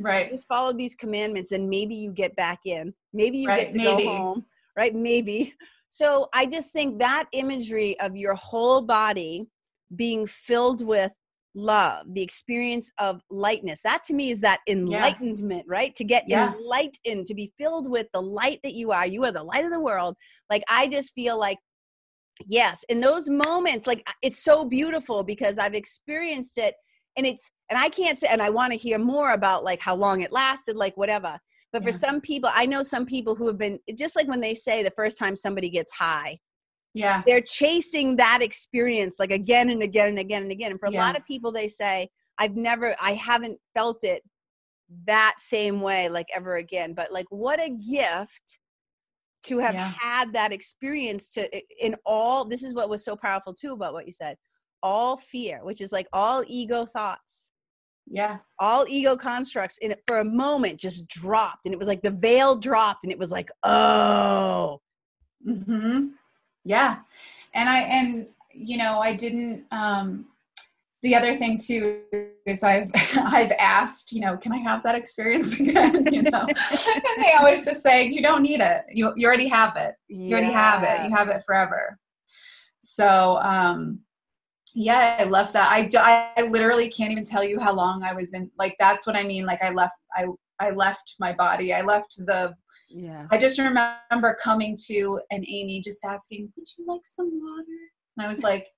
S2: right
S1: just follow these commandments and maybe you get back in maybe you right. get to maybe. go home right maybe so i just think that imagery of your whole body being filled with love the experience of lightness that to me is that enlightenment yeah. right to get yeah. enlightened to be filled with the light that you are you are the light of the world like i just feel like yes in those moments like it's so beautiful because i've experienced it and it's and i can't say and i want to hear more about like how long it lasted like whatever but yeah. for some people i know some people who have been just like when they say the first time somebody gets high
S2: yeah.
S1: they're chasing that experience like again and again and again and again. And for a lot of people they say i've never i haven't felt it that same way like ever again. But like what a gift to have yeah. had that experience to in all this is what was so powerful too about what you said all fear which is like all ego thoughts
S2: yeah
S1: all ego constructs in it for a moment just dropped and it was like the veil dropped and it was like oh
S2: mhm yeah and i and you know i didn't um the other thing too is I've I've asked, you know, can I have that experience again? You know, and they always just say, you don't need it. You you already have it. You yes. already have it. You have it forever. So um, yeah, I left that. I I literally can't even tell you how long I was in. Like that's what I mean. Like I left. I I left my body. I left the.
S1: Yeah.
S2: I just remember coming to and Amy just asking, "Would you like some water?" And I was like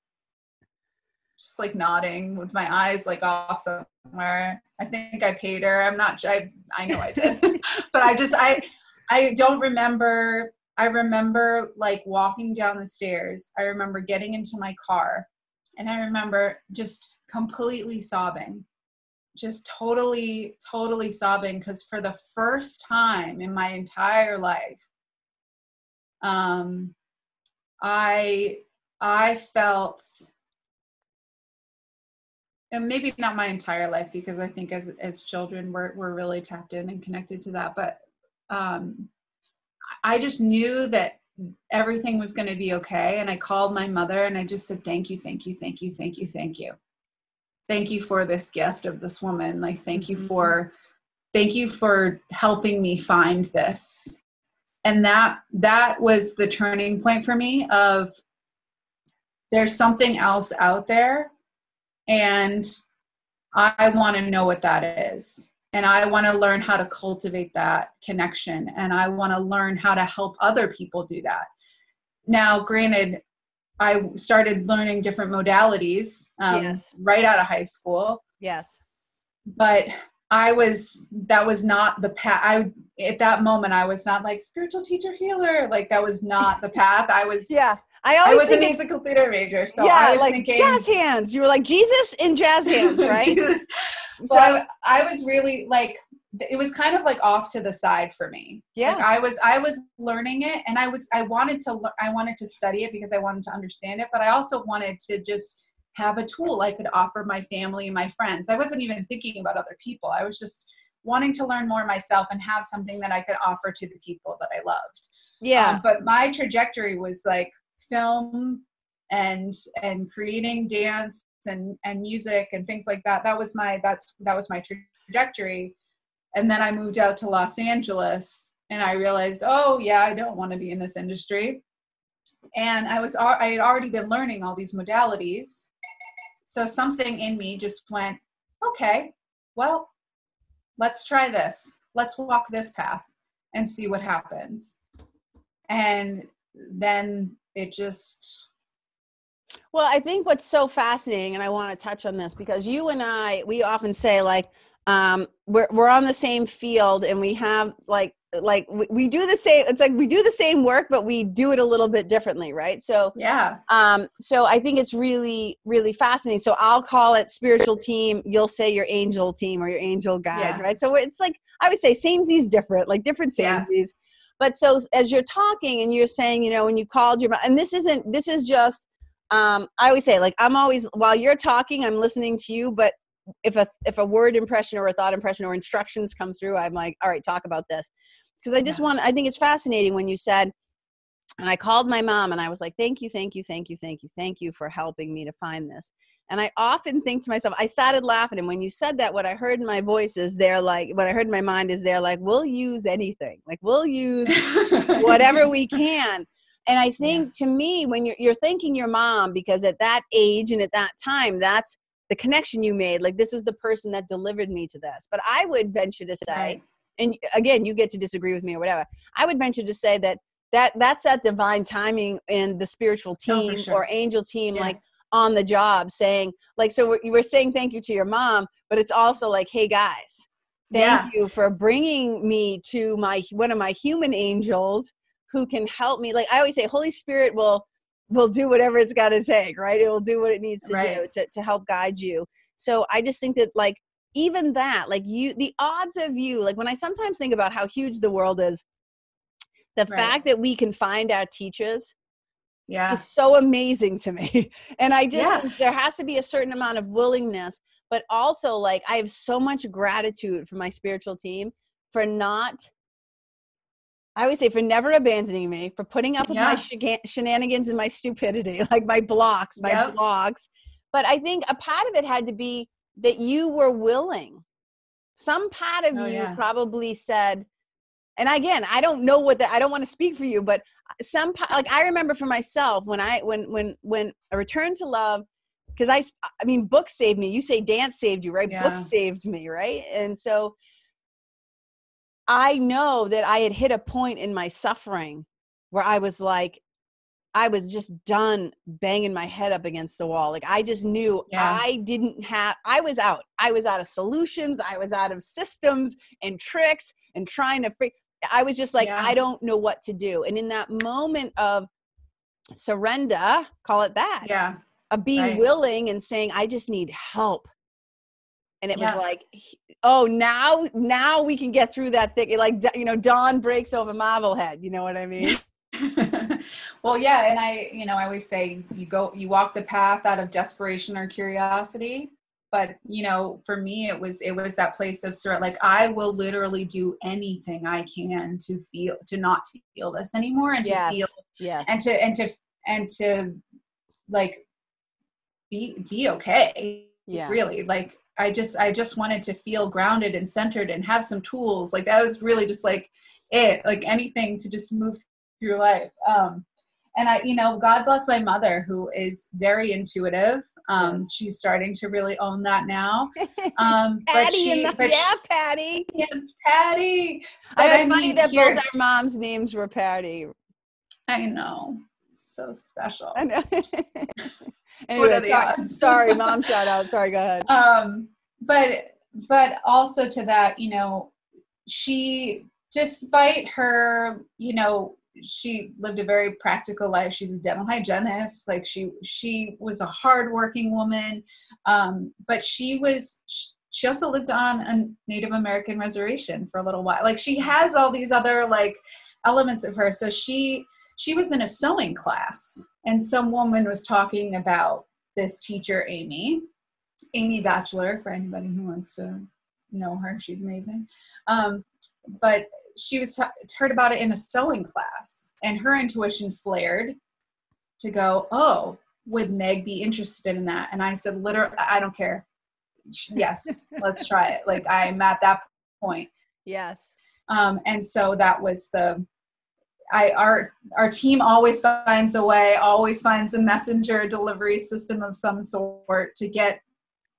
S2: just like nodding with my eyes like off somewhere. I think I paid her. I'm not I I know I did. but I just I I don't remember I remember like walking down the stairs. I remember getting into my car and I remember just completely sobbing. Just totally totally sobbing cuz for the first time in my entire life um I I felt and maybe not my entire life because I think as as children we're we're really tapped in and connected to that. But um, I just knew that everything was going to be okay, and I called my mother and I just said thank you, thank you, thank you, thank you, thank you, thank you for this gift of this woman. Like thank you mm-hmm. for thank you for helping me find this and that that was the turning point for me of there's something else out there and I want to know what that is. And I want to learn how to cultivate that connection. And I want to learn how to help other people do that. Now, granted, I started learning different modalities um, yes. right out of high school.
S1: Yes.
S2: But I was, that was not the path. I, at that moment, I was not like spiritual teacher healer. Like, that was not the path. I was,
S1: yeah.
S2: I always I was a musical theater major, so yeah, I was
S1: like
S2: thinking
S1: jazz hands. You were like Jesus in jazz hands, right?
S2: so I, I, was really like, it was kind of like off to the side for me.
S1: Yeah,
S2: like I was I was learning it, and I was I wanted to I wanted to study it because I wanted to understand it, but I also wanted to just have a tool I could offer my family and my friends. I wasn't even thinking about other people. I was just wanting to learn more myself and have something that I could offer to the people that I loved.
S1: Yeah. Um,
S2: but my trajectory was like film and and creating dance and and music and things like that that was my that's that was my trajectory and then i moved out to los angeles and i realized oh yeah i don't want to be in this industry and i was i had already been learning all these modalities so something in me just went, okay, well, let's try this. Let's walk this path and see what happens. And then it just
S1: well, I think what's so fascinating, and I want to touch on this because you and I, we often say like, um, we're we're on the same field, and we have like like we, we do the same. It's like we do the same work, but we do it a little bit differently, right? So
S2: yeah.
S1: Um. So I think it's really really fascinating. So I'll call it spiritual team. You'll say your angel team or your angel guides, yeah. right? So it's like I would say samesies different, like different samesies. But so as you're talking and you're saying, you know, when you called your and this isn't this is just um, I always say like I'm always while you're talking, I'm listening to you, but if a if a word impression or a thought impression or instructions come through, I'm like, all right, talk about this. Because I just yeah. want I think it's fascinating when you said and I called my mom and I was like, thank you, thank you, thank you, thank you, thank you for helping me to find this. And I often think to myself, I started laughing. And when you said that, what I heard in my voice is they're like, what I heard in my mind is they're like, we'll use anything. Like, we'll use whatever we can and i think yeah. to me when you're, you're thanking your mom because at that age and at that time that's the connection you made like this is the person that delivered me to this but i would venture to say right. and again you get to disagree with me or whatever i would venture to say that that that's that divine timing in the spiritual oh, team oh, sure. or angel team yeah. like on the job saying like so we're, we're saying thank you to your mom but it's also like hey guys thank yeah. you for bringing me to my one of my human angels who can help me like i always say holy spirit will will do whatever it's got to take right it will do what it needs to right. do to, to help guide you so i just think that like even that like you the odds of you like when i sometimes think about how huge the world is the right. fact that we can find our teachers
S2: yeah
S1: is so amazing to me and i just yeah. there has to be a certain amount of willingness but also like i have so much gratitude for my spiritual team for not I always say for never abandoning me, for putting up with yeah. my shenanigans and my stupidity, like my blocks, my yep. blogs. But I think a part of it had to be that you were willing. Some part of oh, you yeah. probably said, and again, I don't know what that. I don't want to speak for you, but some like I remember for myself when I when when when a return to love because I I mean books saved me. You say dance saved you, right? Yeah. Books saved me, right? And so I know that I had hit a point in my suffering where I was like, I was just done banging my head up against the wall. Like I just knew yeah. I didn't have, I was out. I was out of solutions. I was out of systems and tricks and trying to, I was just like, yeah. I don't know what to do. And in that moment of surrender, call it that.
S2: Yeah.
S1: Of being right. willing and saying, I just need help and it yeah. was like oh now now we can get through that thing like you know dawn breaks over marblehead you know what i mean
S2: well yeah and i you know i always say you go you walk the path out of desperation or curiosity but you know for me it was it was that place of sort like i will literally do anything i can to feel to not feel this anymore and to
S1: yes.
S2: feel
S1: yes
S2: and to and to and to like be be okay
S1: yeah
S2: really like I just I just wanted to feel grounded and centered and have some tools. Like that was really just like it, like anything to just move through life. Um, and I, you know, God bless my mother who is very intuitive. Um, yes. she's starting to really own that now.
S1: Um, Patty, but she, the, but yeah, Patty,
S2: yeah, Patty.
S1: But I, I funny that here, both our moms' names were Patty.
S2: I know, so special.
S1: I know. anyway, what are the sorry, sorry, mom shout out. Sorry, go ahead.
S2: Um, but but also to that, you know, she despite her, you know, she lived a very practical life. She's a dental hygienist. Like she she was a hardworking woman, um, but she was she also lived on a Native American reservation for a little while. Like she has all these other like elements of her. So she she was in a sewing class and some woman was talking about this teacher amy amy batchelor for anybody who wants to know her she's amazing. Um, but she was t- heard about it in a sewing class and her intuition flared to go oh would meg be interested in that? And i said literally i don't care. Yes let's try it. Like i'm at that point.
S1: Yes.
S2: Um, and so that was the I our our team always finds a way, always finds a messenger delivery system of some sort to get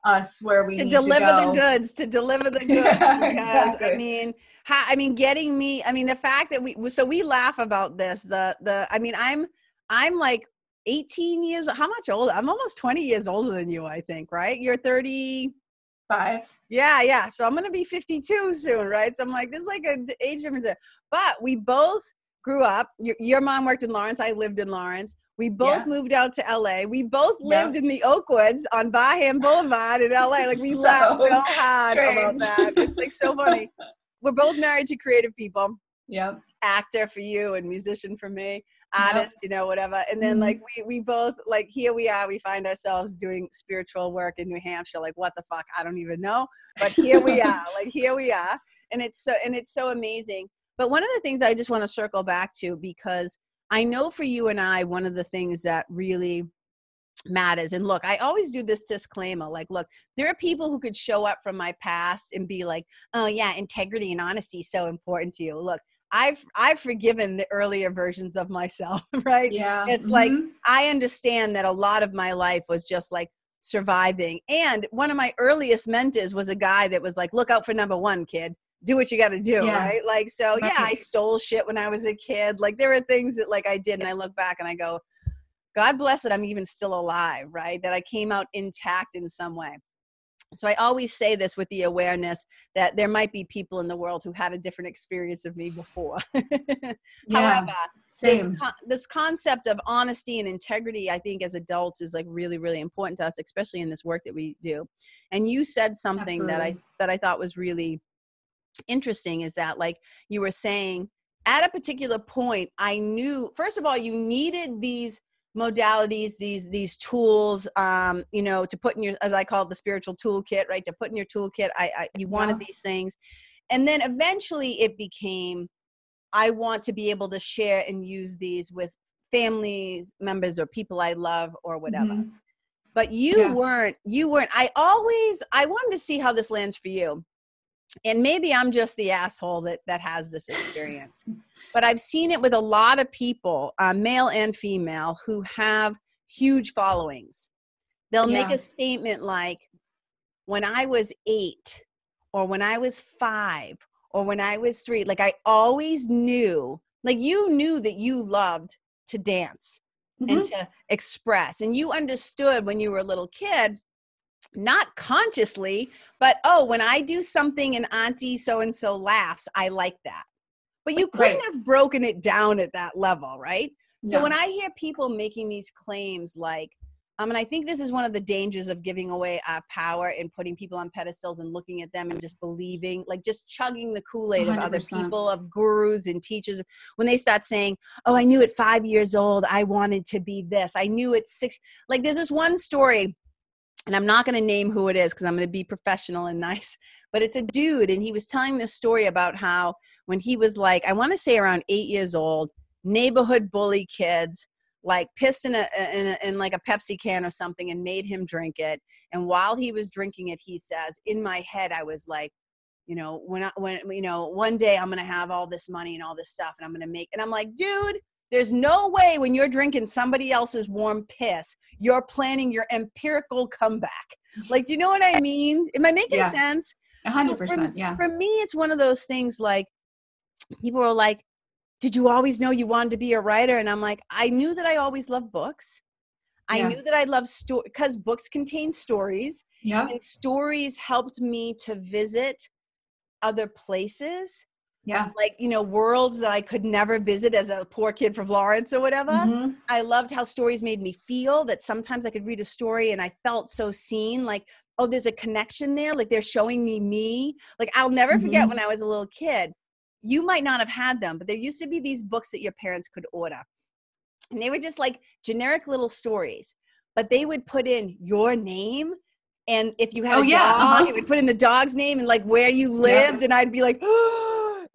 S2: us where we
S1: to
S2: deliver
S1: to the goods to deliver the goods yeah, because exactly. i mean how, i mean getting me i mean the fact that we so we laugh about this the the i mean i'm i'm like 18 years how much older i'm almost 20 years older than you i think right? You're 35 yeah yeah so i'm gonna be 52 soon right? So i'm like there's like an age difference there. But we both grew up your, your mom worked in lawrence i lived in lawrence we both yeah. moved out to LA. We both lived yep. in the Oakwoods on Barham Boulevard in LA. Like we so laughed so hard strange. about that. It's like so funny. We're both married to creative people.
S2: Yeah.
S1: Actor for you and musician for me, artist, yep. you know, whatever. And then mm-hmm. like we we both like here we are, we find ourselves doing spiritual work in New Hampshire. Like what the fuck? I don't even know. But here we are. Like here we are. And it's so and it's so amazing. But one of the things I just want to circle back to because I know for you and I, one of the things that really matters and look i always do this disclaimer like look there are people who could show up from my past and be like oh yeah integrity and honesty is so important to you. Look i've i've forgiven the earlier versions of myself right?
S2: Yeah
S1: it's mm-hmm. like i understand that a lot of my life was just like surviving and one of my earliest mentors was a guy that was like look out for number one kid do what you got to do, yeah. right? Like, so yeah, I stole shit when I was a kid. Like, there are things that like I did, and I look back and I go, God bless it, I'm even still alive, right? That I came out intact in some way. So I always say this with the awareness that there might be people in the world who had a different experience of me before. yeah, However, this, this concept of honesty and integrity, I think as adults is like really, really important to us, especially in this work that we do. And you said something Absolutely. that I that I thought was really interesting is that like you were saying at a particular point i knew first of all you needed these modalities these these tools um you know to put in your as i call it the spiritual toolkit right to put in your toolkit i, I you wanted yeah. these things and then eventually it became i want to be able to share and use these with families members or people i love or whatever mm-hmm. but you yeah. weren't you weren't i always i wanted to see how this lands for you and maybe i'm just the asshole that that has this experience but i've seen it with a lot of people uh, male and female who have huge followings they'll yeah. make a statement like when i was eight or when i was five or when i was three like i always knew like you knew that you loved to dance mm-hmm. and to express and you understood when you were a little kid not consciously, but oh, when I do something and Auntie so and so laughs, I like that. But you couldn't right. have broken it down at that level, right? So when I hear people making these claims like, um, and I think this is one of the dangers of giving away our power and putting people on pedestals and looking at them and just believing, like just chugging the Kool Aid of other people, of gurus and teachers. When they start saying, "Oh, I knew at five years old I wanted to be this. I knew at six. Like there's this one story and I'm not going to name who it is because I'm going to be professional and nice, but it's a dude. And he was telling this story about how when he was like, I want to say around eight years old, neighborhood bully kids like pissed in a, in a, in like a Pepsi can or something and made him drink it. And while he was drinking it, he says, in my head, I was like, you know, when I, when, you know, one day I'm going to have all this money and all this stuff and I'm going to make, and I'm like, dude, there's no way when you're drinking somebody else's warm piss, you're planning your empirical comeback. Like, do you know what I mean? Am I making yeah. sense?
S2: 100%. So for, yeah.
S1: For me, it's one of those things like people are like, Did you always know you wanted to be a writer? And I'm like, I knew that I always loved books. I yeah. knew that I loved story because books contain stories.
S2: Yeah.
S1: And stories helped me to visit other places
S2: yeah
S1: like you know worlds that i could never visit as a poor kid from lawrence or whatever mm-hmm. i loved how stories made me feel that sometimes i could read a story and i felt so seen like oh there's a connection there like they're showing me me like i'll never mm-hmm. forget when i was a little kid you might not have had them but there used to be these books that your parents could order and they were just like generic little stories but they would put in your name and if you had oh, a yeah. dog, uh-huh. it would put in the dog's name and like where you lived, yeah. and I'd be like, oh,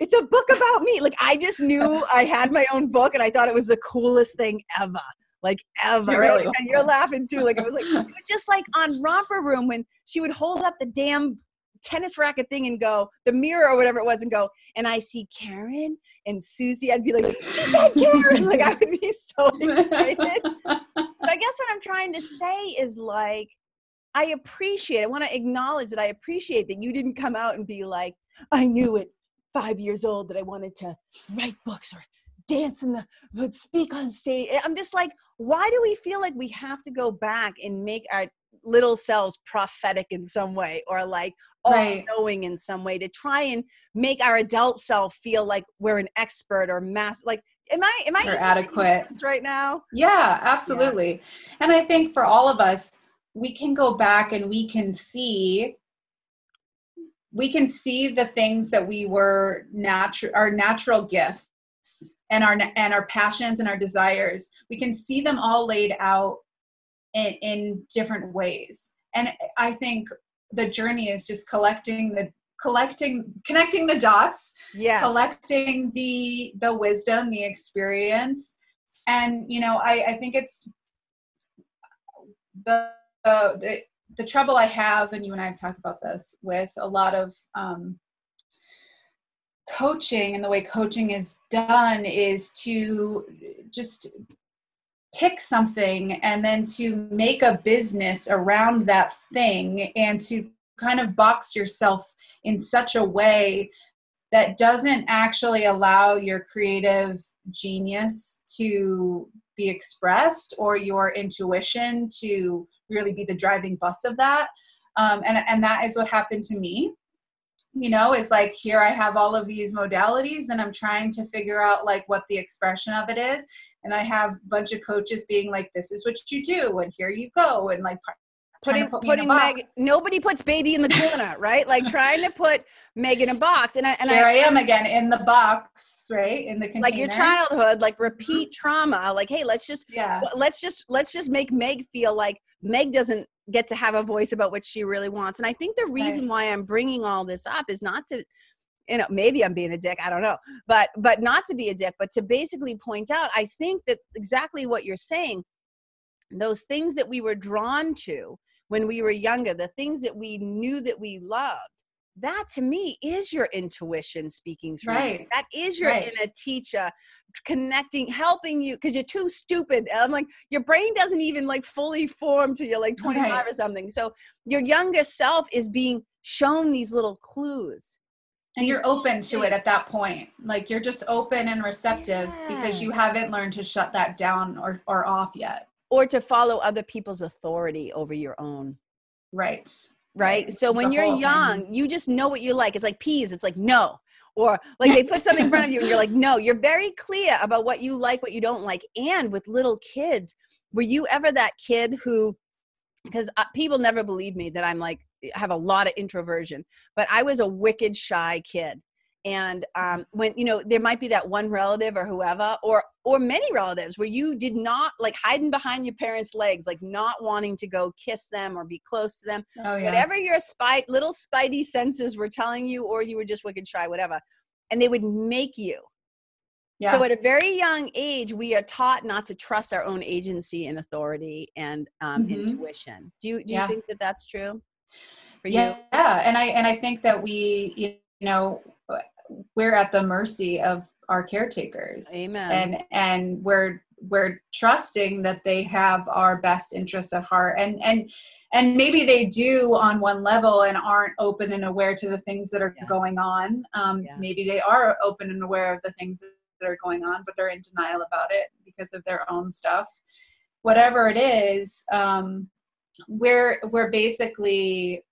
S1: it's a book about me. Like I just knew I had my own book and I thought it was the coolest thing ever. Like ever. You're, really and you're laughing too. Like it was like it was just like on romper room when she would hold up the damn tennis racket thing and go the mirror or whatever it was and go and i see karen and susie i'd be like she said karen like i would be so excited but i guess what i'm trying to say is like i appreciate i want to acknowledge that i appreciate that you didn't come out and be like i knew at five years old that i wanted to write books or dance in the would speak on stage i'm just like why do we feel like we have to go back and make our little selves prophetic in some way or like all right. knowing in some way to try and make our adult self feel like we're an expert or mass like am i am i
S2: adequate
S1: right now
S2: yeah absolutely yeah. and i think for all of us we can go back and we can see we can see the things that we were natural our natural gifts and our and our passions and our desires we can see them all laid out in, in different ways. And i think the journey is just collecting the collecting connecting the dots
S1: yes.
S2: collecting the the wisdom the experience. And you know i i think it's the uh, the the trouble i have and you and i have talked about this with a lot of um coaching and the way coaching is done is to just pick something and then to make a business around that thing and to kind of box yourself in such a way that doesn't actually allow your creative genius to be expressed or your intuition to really be the driving bus of that um, and, and that is what happened to me you know it's like here i have all of these modalities and i'm trying to figure out like what the expression of it is and i have a bunch of coaches being like this is what you do and here you go and like
S1: putting put putting Meg. Nobody puts baby in the corner, right? Like trying to put Meg in a box. And I and
S2: here I, I, am again in the box, right? In the container.
S1: like your childhood, like repeat trauma. Like, hey, let's just yeah, let's just let's just make Meg feel like Meg doesn't get to have a voice about what she really wants. And I think the reason right. why I'm bringing all this up is not to you know maybe i'm being a dick i don't know but but not to be a dick but to basically point out i think that exactly what you're saying those things that we were drawn to when we were younger the things that we knew that we loved that to me is your intuition speaking through
S2: right.
S1: that is your right. inner teacher connecting helping you because you're too stupid. I'm like your brain doesn't even like fully form till you're like 25 right. or something. So your younger self is being shown these little clues.
S2: And you're open to it at that point. Like you're just open and receptive yes. because you haven't learned to shut that down or or off yet.
S1: Or to follow other people's authority over your own.
S2: Right.
S1: Right? So when you're young thing. you just know what you like. It's like peas. It's like no or like they put something in front of you and you're like no you're very clear about what you like what you don't like. And with little kids were you ever that kid who because uh, people never believe me that i'm like have a lot of introversion but i was a wicked shy kid and um, when you know there might be that one relative or whoever or or many relatives where you did not like hiding behind your parents legs like not wanting to go kiss them or be close to them oh, yeah. whatever your spite little spidey senses were telling you or you were just wicked shy whatever and they would make you yeah. So at a very young age, we are taught not to trust our own agency and authority and um, mm-hmm. intuition. Do you do you think that that's true
S2: for you? Yeah, and I and I think that we you know we're at the mercy of our caretakers.
S1: Amen.
S2: And and we're we're trusting that they have our best interests at heart and and and maybe they do on one level and aren't open and aware to the things that are yeah. going on um, yeah. maybe they are open and aware of the things that are going on but they're in denial about it because of their own stuff whatever it is um, we're we're basically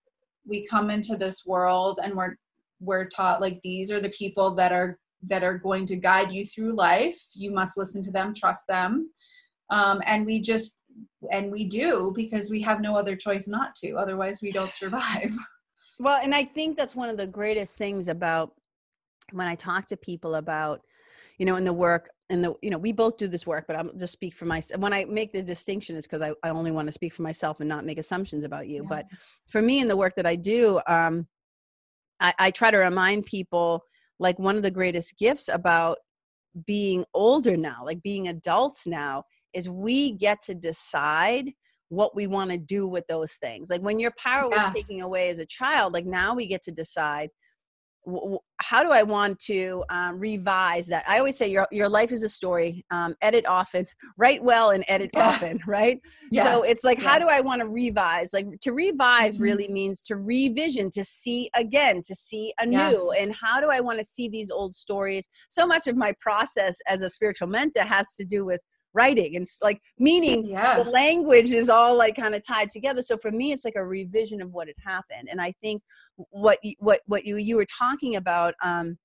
S2: we come into this world and we're we're taught like these are the people that are that are going to guide you through life. You must listen to them trust them. Um, and we just and we do because we have no other choice not to. Otherwise we don't survive.
S1: Well and i think that's one of the greatest things about when i talk to people about you know in the work and the you know we both do this work but i'll just speak for myself when i make the distinction it's because I, I only want to speak for myself and not make assumptions about you. Yeah. but for me in the work that i do um I, I try to remind people like one of the greatest gifts about being older now, like being adults now, is we get to decide what we want to do with those things. Like when your power was taken away as a child, like now we get to decide how do I want to um, revise that? I always say your your life is a story. Um, edit often, write well, and edit yeah. often. Right. Yes. So it's like, yes. how do I want to revise? Like to revise mm-hmm. really means to revision, to see again, to see anew. Yes. And how do I want to see these old stories? So much of my process as a spiritual mentor has to do with writing and like meaning yeah. the language is all like kind of tied together. So for me it's like a revision of what had happened. And i think what what what you you were talking about um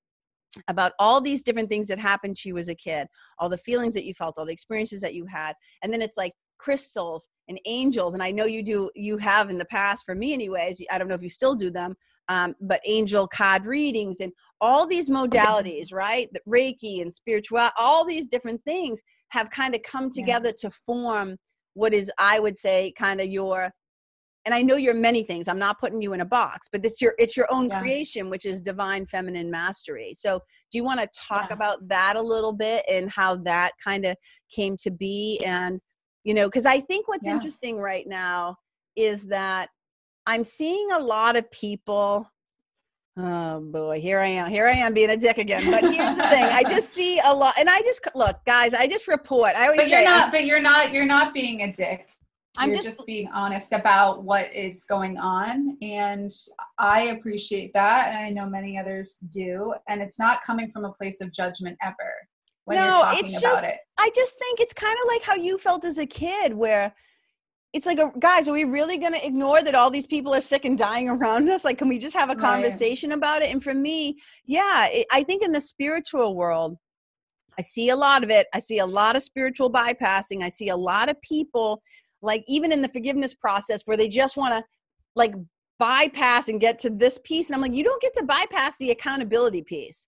S1: about all these different things that happened to you as a kid all the feelings that you felt all the experiences that you had and then it's like crystals and angels and i know you do you have in the past for me anyways i don't know if you still do them um, but angel card readings and all these modalities right? The reiki and spiritual all these different things have kind of come together yeah. to form what is i would say kind of your and i know you're many things i'm not putting you in a box but it's your it's your own yeah. creation which is divine feminine mastery so do you want to talk yeah. about that a little bit and how that kind of came to be and you know because i think what's interesting right now is that i'm seeing a lot of people Oh boy, here I am. Here I am being a dick again. But here's the thing: I just see a lot, and I just look, guys. I just report. I always
S2: but you're say, not. but you're not. You're not being a dick. I'm you're just, just being honest about what is going on, and I appreciate that, and I know many others do. And it's not coming from a place of judgment ever.
S1: no, it's just. It. I just think it's kind of like how you felt as a kid, where it's like, a, guys, are we really going to ignore that all these people are sick and dying around us? Like, can we just have a conversation right. about it? And for me, yeah, it, I think in the spiritual world, I see a lot of it. I see a lot of spiritual bypassing. I see a lot of people, like, even in the forgiveness process, where they just want to, like, bypass and get to this piece. And I'm like, you don't get to bypass the accountability piece.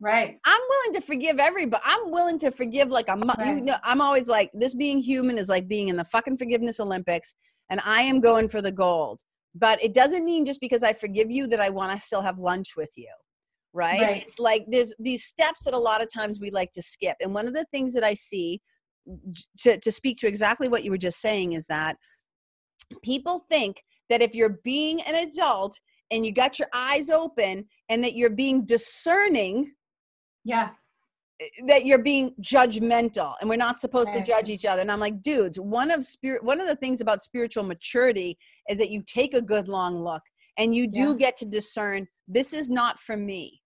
S2: Right.
S1: I'm willing to forgive everybody. I'm willing to forgive like I'm right. you know I'm always like this being human is like being in the fucking forgiveness Olympics and I am going for the gold. But it doesn't mean just because I forgive you that I want to still have lunch with you. Right? right? It's like there's these steps that a lot of times we like to skip. And one of the things that I see to to speak to exactly what you were just saying is that people think that if you're being an adult and you got your eyes open and that you're being discerning
S2: yeah
S1: that you're being judgmental and we're not supposed right. to judge each other and i'm like dudes one of spirit one of the things about spiritual maturity is that you take a good long look and you do yeah. get to discern this is not for me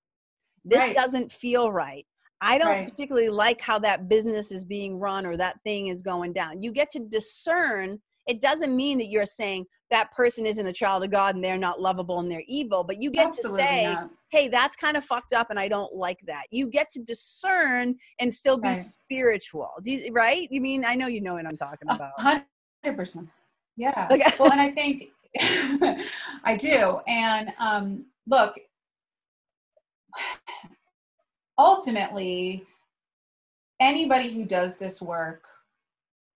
S1: this right. doesn't feel right i don't right. particularly like how that business is being run or that thing is going down you get to discern it doesn't mean that you're saying that person isn't a child of God and they're not lovable and they're evil, but you get Absolutely to say, not. hey, that's kind of fucked up and I don't like that. You get to discern and still be right. spiritual. Do you, right? You mean, I know you know what I'm talking about.
S2: 100%. Yeah. Okay. well, and I think I do. And um, look, ultimately, anybody who does this work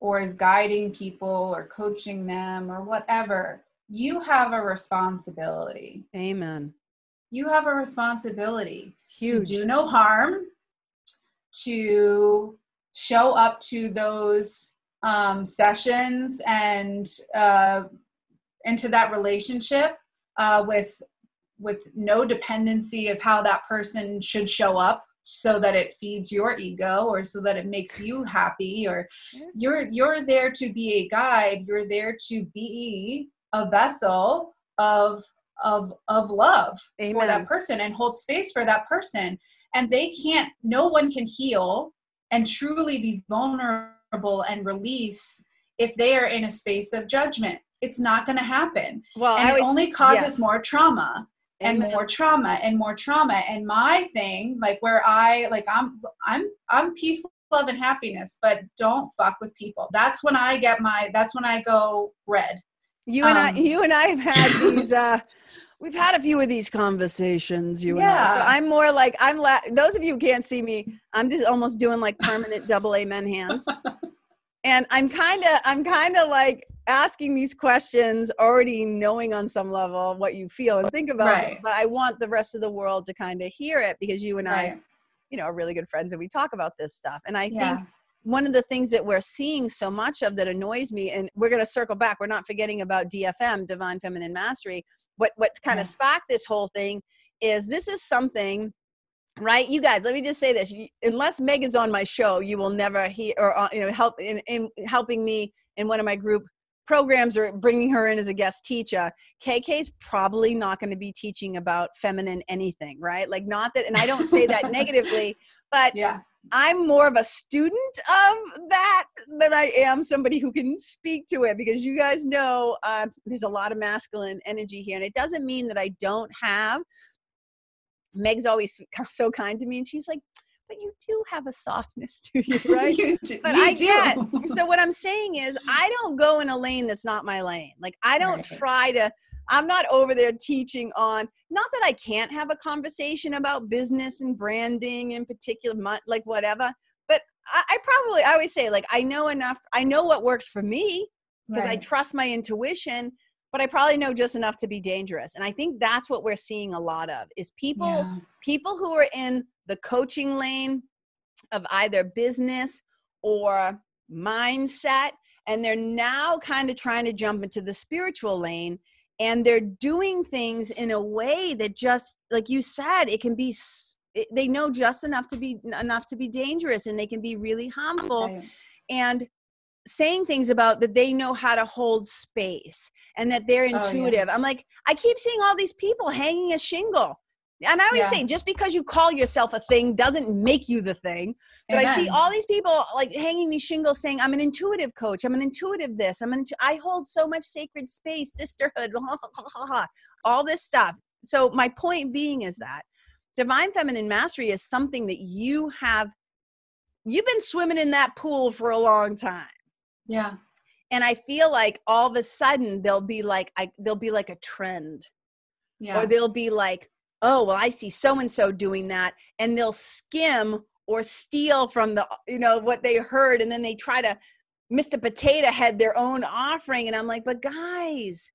S2: or is guiding people or coaching them or whatever, you have a responsibility.
S1: Amen.
S2: You have a responsibility
S1: Huge.
S2: to do no harm, to show up to those um, sessions and uh, into that relationship uh, with with no dependency of how that person should show up so that it feeds your ego or so that it makes you happy or you're you're there to be a guide. You're there to be a vessel of of of love Amen. for that person and hold space for that person. And they can't no one can heal and truly be vulnerable and release if they are in a space of judgment. It's not going to happen. Well and it only causes yes. more trauma and more trauma and more trauma. And my thing like where i like i'm i'm i'm peace love and happiness but don't fuck with people. That's when i get my that's when i go red.
S1: You and um, i you and i have had these uh we've had a few of these conversations you yeah. and I. so i'm more like i'm la- those of you who can't see me i'm just almost doing like permanent double amen hands. And i'm kind of i'm kind of like asking these questions already knowing on some level what you feel and think about right. it but i want the rest of the world to kind of hear it because you and right. i you know are really good friends and we talk about this stuff and i yeah. think one of the things that we're seeing so much of that annoys me and we're going to circle back we're not forgetting about dfm divine feminine mastery what what kind yeah. of sparked this whole thing is this is something right you guys let me just say this unless meg is on my show you will never hear or uh, you know help in, in helping me in one of my group programs or bringing her in as a guest teacher kk's probably not going to be teaching about feminine anything right? Like not that and i don't say that negatively but yeah. I'm more of a student of that than i am somebody who can speak to it because you guys know uh, there's a lot of masculine energy here and it doesn't mean that i don't have Meg's always so kind to me, and she's like, but you do have a softness to you, right? you do, but you I get. so what I'm saying is, I don't go in a lane that's not my lane. Like I don't right. try to. I'm not over there teaching on. Not that I can't have a conversation about business and branding in particular, like whatever. But I, I probably I always say like I know enough. I know what works for me because right. I trust my intuition but I probably know just enough to be dangerous. And I think that's what we're seeing a lot of is people yeah. people who are in the coaching lane of either business or mindset and they're now kind of trying to jump into the spiritual lane and they're doing things in a way that just like you said it can be they know just enough to be enough to be dangerous and they can be really harmful and saying things about that they know how to hold space and that they're intuitive. Oh, yeah. I'm like, I keep seeing all these people hanging a shingle. And I always yeah. say, just because you call yourself a thing doesn't make you the thing. But Amen. I see all these people like hanging these shingles saying, I'm an intuitive coach. I'm an intuitive this. I'm an, intu- I hold so much sacred space, sisterhood, all this stuff. So my point being is that divine feminine mastery is something that you have, you've been swimming in that pool for a long time.
S2: Yeah.
S1: And I feel like all of a sudden there'll be like I there'll be like a trend. Yeah. Or they'll be like, oh well I see so and so doing that and they'll skim or steal from the you know what they heard and then they try to Mr. Potato Head their own offering and I'm like, but guys,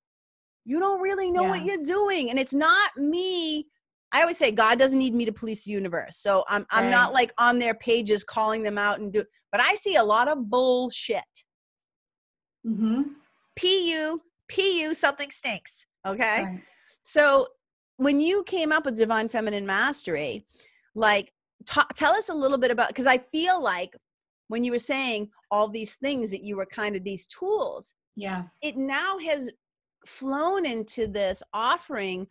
S1: you don't really know yeah. what you're doing. And it's not me. I always say God doesn't need me to police the universe. So I'm I'm right. not like on their pages calling them out and do but I see a lot of bullshit. Mm-hmm. PU, PU, something stinks. Okay. Right. So when you came up with Divine Feminine Mastery, like, t- tell us a little bit about, because I feel like when you were saying all these things that you were kind of these tools.
S2: Yeah.
S1: It now has flown into this offering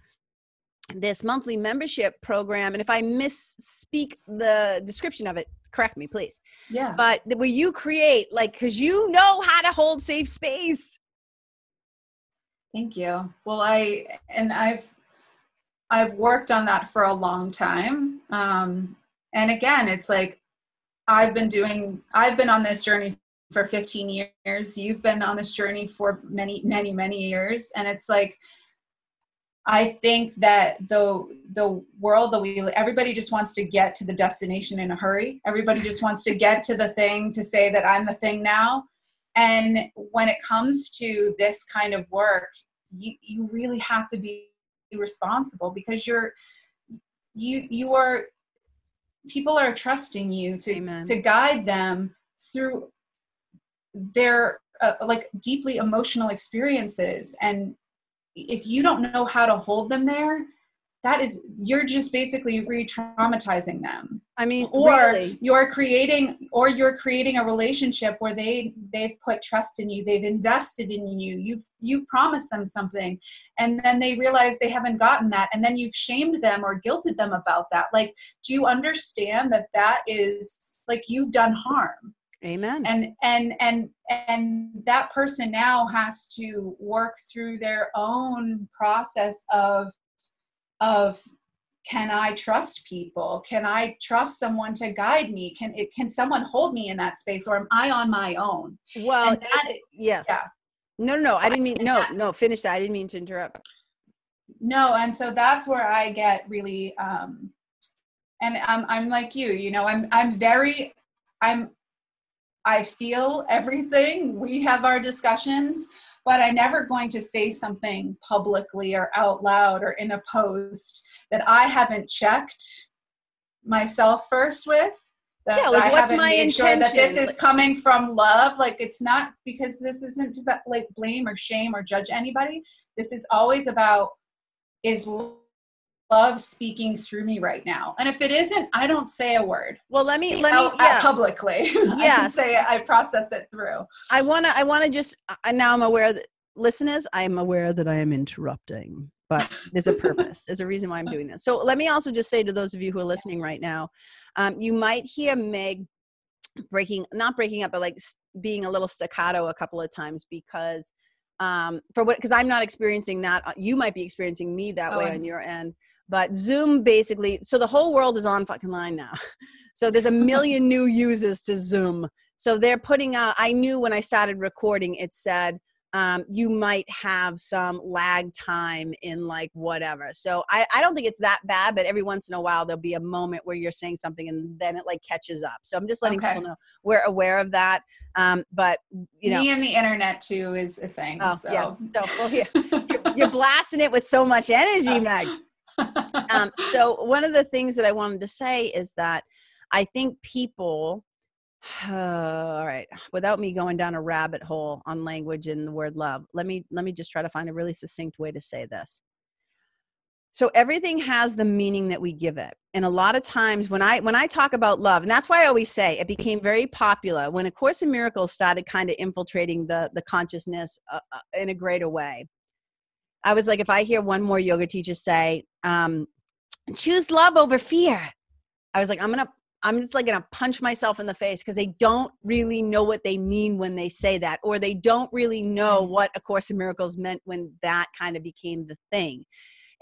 S1: this monthly membership program and if i misspeak the description of it correct me please
S2: yeah
S1: but will you create like because you know how to hold safe space
S2: thank you well i and i've i've worked on that for a long time um and again it's like i've been doing i've been on this journey for 15 years you've been on this journey for many many many years and it's like I think that the the world that we everybody just wants to get to the destination in a hurry. Everybody just wants to get to the thing to say that I'm the thing now. And when it comes to this kind of work, you you really have to be responsible because you're you you are people are trusting you to Amen. to guide them through their uh, like deeply emotional experiences and if you don't know how to hold them there that is you're just basically re-traumatizing them.
S1: I mean
S2: or really? you're creating or you're creating a relationship where they they've put trust in you they've invested in you you've you've promised them something and then they realize they haven't gotten that and then you've shamed them or guilted them about that. Like do you understand that that is like you've done harm?
S1: Amen.
S2: And and and and that person now has to work through their own process of of can i trust people? Can i trust someone to guide me? Can it can someone hold me in that space or am i on my own?
S1: Well that, yes. Yeah. no no i didn't mean no that, no finish that i didn't mean to interrupt.
S2: No and so that's where i get really um and i'm i'm like you you know i'm i'm very i'm I feel everything. We have our discussions, but I'm never going to say something publicly or out loud or in a post that I haven't checked myself first with that yeah, like I what's my intention? Sure that this is coming from love. Like it's not because this isn't about like blame or shame or judge anybody. This is always about is love speaking through me right now. And if it isn't, I don't say a word.
S1: Well, let me let me yeah.
S2: publicly. Yeah, say I process it through.
S1: I wanna I wanna just uh, now I'm aware that listeners, I am aware that I am interrupting, but there's a purpose. there's a reason why I'm doing this. So let me also just say to those of you who are listening right now, um, you might hear Meg breaking, not breaking up, but like being a little staccato a couple of times because um, for what because I'm not experiencing that. Uh, you might be experiencing me that oh, way on your end. But Zoom basically, so the whole world is on fucking line now. So there's a million new users to Zoom. So they're putting out, I knew when I started recording, it said, um, you might have some lag time in like whatever. So I, I don't think it's that bad, but every once in a while there'll be a moment where you're saying something and then it like catches up. So I'm just letting okay. people know we're aware of that. Um, but you know,
S2: me and the internet too is a thing. Oh, so. yeah.
S1: So well, yeah, you're, you're blasting it with so much energy, Meg um, so one of the things that I wanted to say is that I think people, uh, all right, without me going down a rabbit hole on language and the word love, let me let me just try to find a really succinct way to say this. So everything has the meaning that we give it. And a lot of times when I when I talk about love, and that's why I always say it became very popular when A Course in Miracles started kind of infiltrating the the consciousness uh, uh, in a greater way. I was like, if I hear one more yoga teacher say, um, choose love over fear, I was like, I'm to, I'm just like going to punch myself in the face because they don't really know what they mean when they say that, or they don't really know what A Course in Miracles meant when that kind of became the thing.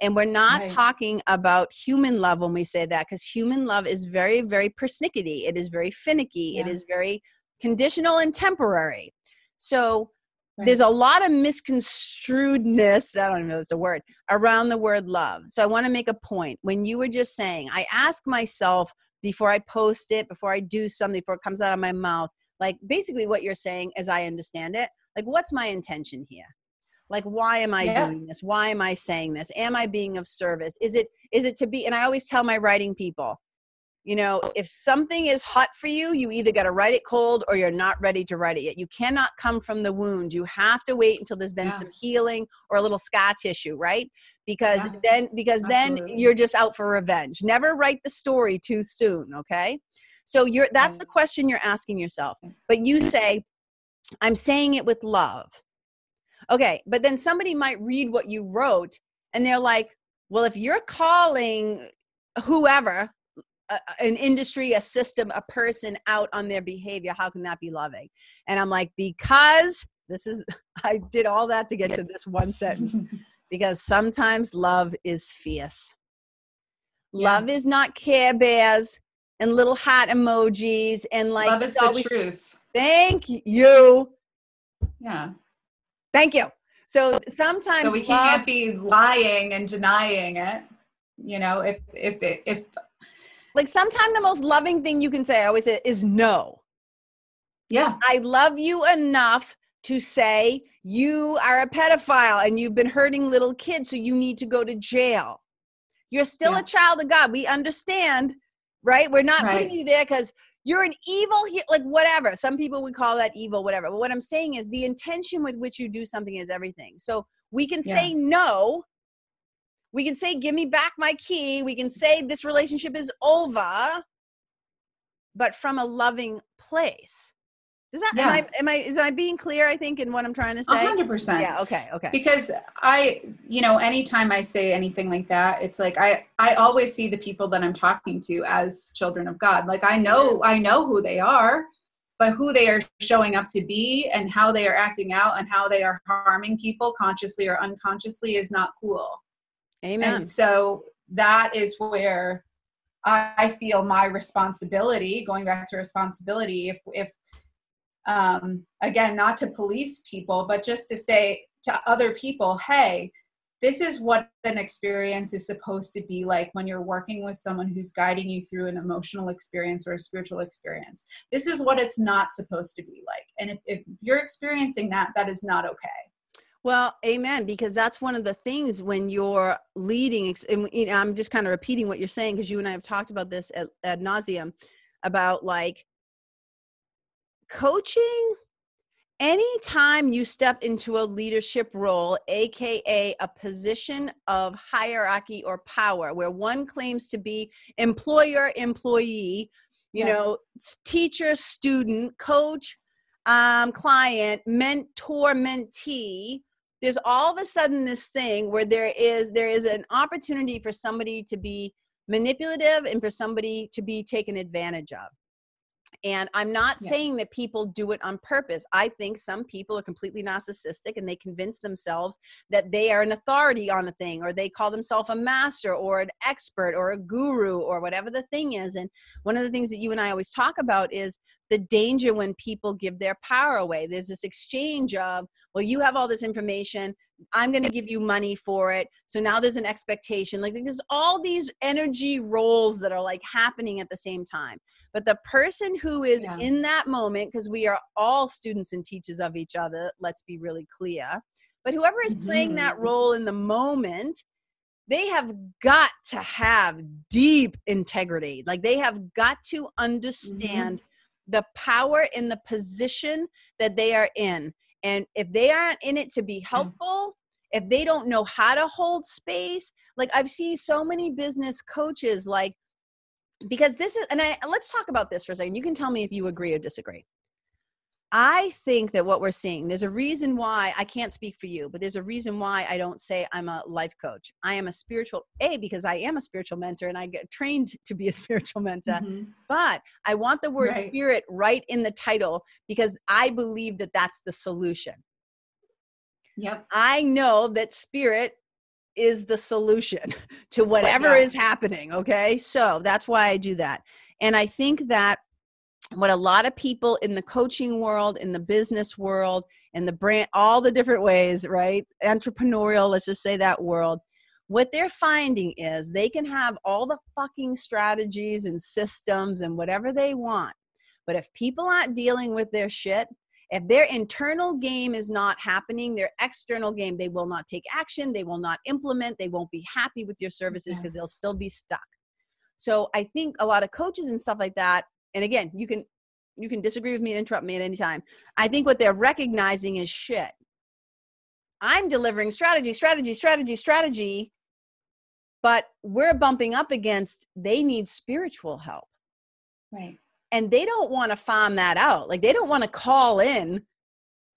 S1: And we're not right. talking about human love when we say that because human love is very, very persnickety. It is very finicky. Yeah. It is very conditional and temporary. So Right. There's a lot of misconstruedness, I don't even know if it's a word, around the word love. So I want to make a point. When you were just saying, I ask myself before I post it, before I do something, before it comes out of my mouth, like basically what you're saying, as I understand it, like what's my intention here? Like why am I yeah. doing this? Why am I saying this? Am I being of service? Is it is it to be and I always tell my writing people, you know if something is hot for you you either got to write it cold or you're not ready to write it yet. You cannot come from the wound. You have to wait until there's been yeah. some healing or a little scar tissue right? Because yeah. then because Absolutely. then you're just out for revenge. Never write the story too soon okay? So you're that's the question you're asking yourself. But you say i'm saying it with love. Okay but then somebody might read what you wrote and they're like well if you're calling whoever a, an industry, a system, a person out on their behavior, how can that be loving? And I'm like, because this is, I did all that to get to this one sentence. because sometimes love is fierce. Yeah. Love is not care bears and little heart emojis and like
S2: love is the always, truth.
S1: Thank you.
S2: Yeah.
S1: Thank you. So sometimes
S2: so we can't be lying and denying it. You know, if if if
S1: like sometimes the most loving thing you can say, I always say, is no.
S2: Yeah.
S1: I love you enough to say you are a pedophile and you've been hurting little kids, so you need to go to jail. You're still yeah. a child of God. We understand, right? We're not right. putting you there because you're an evil, like whatever. Some people would call that evil, whatever. But what I'm saying is the intention with which you do something is everything. So we can yeah. say no we can say, Give me back my key. We can say, This relationship is over, but from a loving place. Does that, yeah. am I, am I, is I being clear, I think, in what I'm trying to say?
S2: hundred percent.
S1: Yeah. Okay. Okay.
S2: Because I, you know, anytime I say anything like that, it's like, I, I always see the people that I'm talking to as children of God. Like I know, I know who they are, but who they are showing up to be and how they are acting out and how they are harming people consciously or unconsciously is not cool.
S1: Amen.
S2: And so that is where I feel my responsibility, going back to responsibility, if, if um, again, not to police people, but just to say to other people, hey, this is what an experience is supposed to be like when you're working with someone who's guiding you through an emotional experience or a spiritual experience. This is what it's not supposed to be like. And if, if you're experiencing that, that is not okay.
S1: Well, amen. Because that's one of the things when you're leading. And, you know, I'm just kind of repeating what you're saying because you and I have talked about this ad, ad nauseum. about like coaching anytime you step into a leadership role, aka a position of hierarchy or power, where one claims to be employer, employee, you yeah. know, teacher, student, coach, um, client, mentor, mentee. There's all of a sudden this thing where there is there is an opportunity for somebody to be manipulative and for somebody to be taken advantage of. And I'm not yeah. saying that people do it on purpose. I think some people are completely narcissistic and they convince themselves that they are an authority on a thing or they call themselves a master or an expert or a guru or whatever the thing is. And one of the things that you and I always talk about is the danger when people give their power away. There's this exchange of, well, you have all this information. I'm going to give you money for it. So now there's an expectation. Like there's all these energy roles that are like happening at the same time. But the person who is yeah. in that moment, because we are all students and teachers of each other, let's be really clear. But whoever is playing mm-hmm. that role in the moment, they have got to have deep integrity. Like they have got to mm-hmm. understand. The power in the position that they are in and if they aren't in it to be hmm. helpful, if they don't know how to hold space, like I've seen so many business coaches, like, because this is, and I, let's talk about this for a second. You can tell me if you agree or disagree. I think that what we're seeing, there's a reason why I can't speak for you, but there's a reason why I don't say I'm a life coach. I am a spiritual, A, because I am a spiritual mentor and I get trained to be a spiritual mentor. Mm-hmm. But I want the word right. spirit right in the title because I believe that that's the solution.
S2: Yep.
S1: I know that spirit is the solution to whatever yeah. is happening. Okay. So that's why I do that. And I think that what a lot of people in the coaching world, in the business world, in the brand, all the different ways, right? Entrepreneurial, let's just say that world, what they're finding is they can have all the fucking strategies and systems and whatever they want. But if people aren't dealing with their shit, if their internal game is not happening, their external game, they will not take action, they will not implement, they won't be happy with your services because they'll still be stuck. So I think a lot of coaches and stuff like that and again you can you can disagree with me and interrupt me at any time. I think what they're recognizing is shit. I'm delivering strategy strategy strategy strategy but we're bumping up against they need spiritual help.
S2: Right.
S1: And they don't want to farm that out. Like they don't want to call in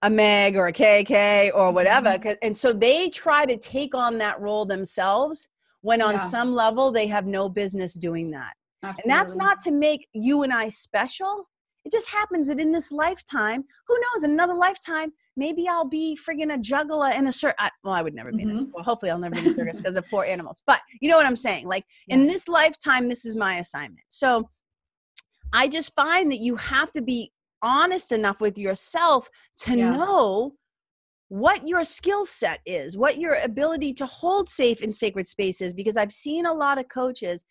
S1: a meg or a kk or whatever mm-hmm. and so they try to take on that role themselves when on yeah. some level they have no business doing that Absolutely. And that's not to make you and I special. It just happens that in this lifetime, who knows, in another lifetime, maybe I'll be friggin' a juggler in a circus. Well, I would never be in a mm-hmm. Well, hopefully I'll never be in a circus because of poor animals. But you know what I'm saying? Like yeah. in this lifetime, this is my assignment. So I just find that you have to be honest enough with yourself to yeah. know what your skill set is, what your ability to hold safe in sacred spaces. Because I've seen a lot of coaches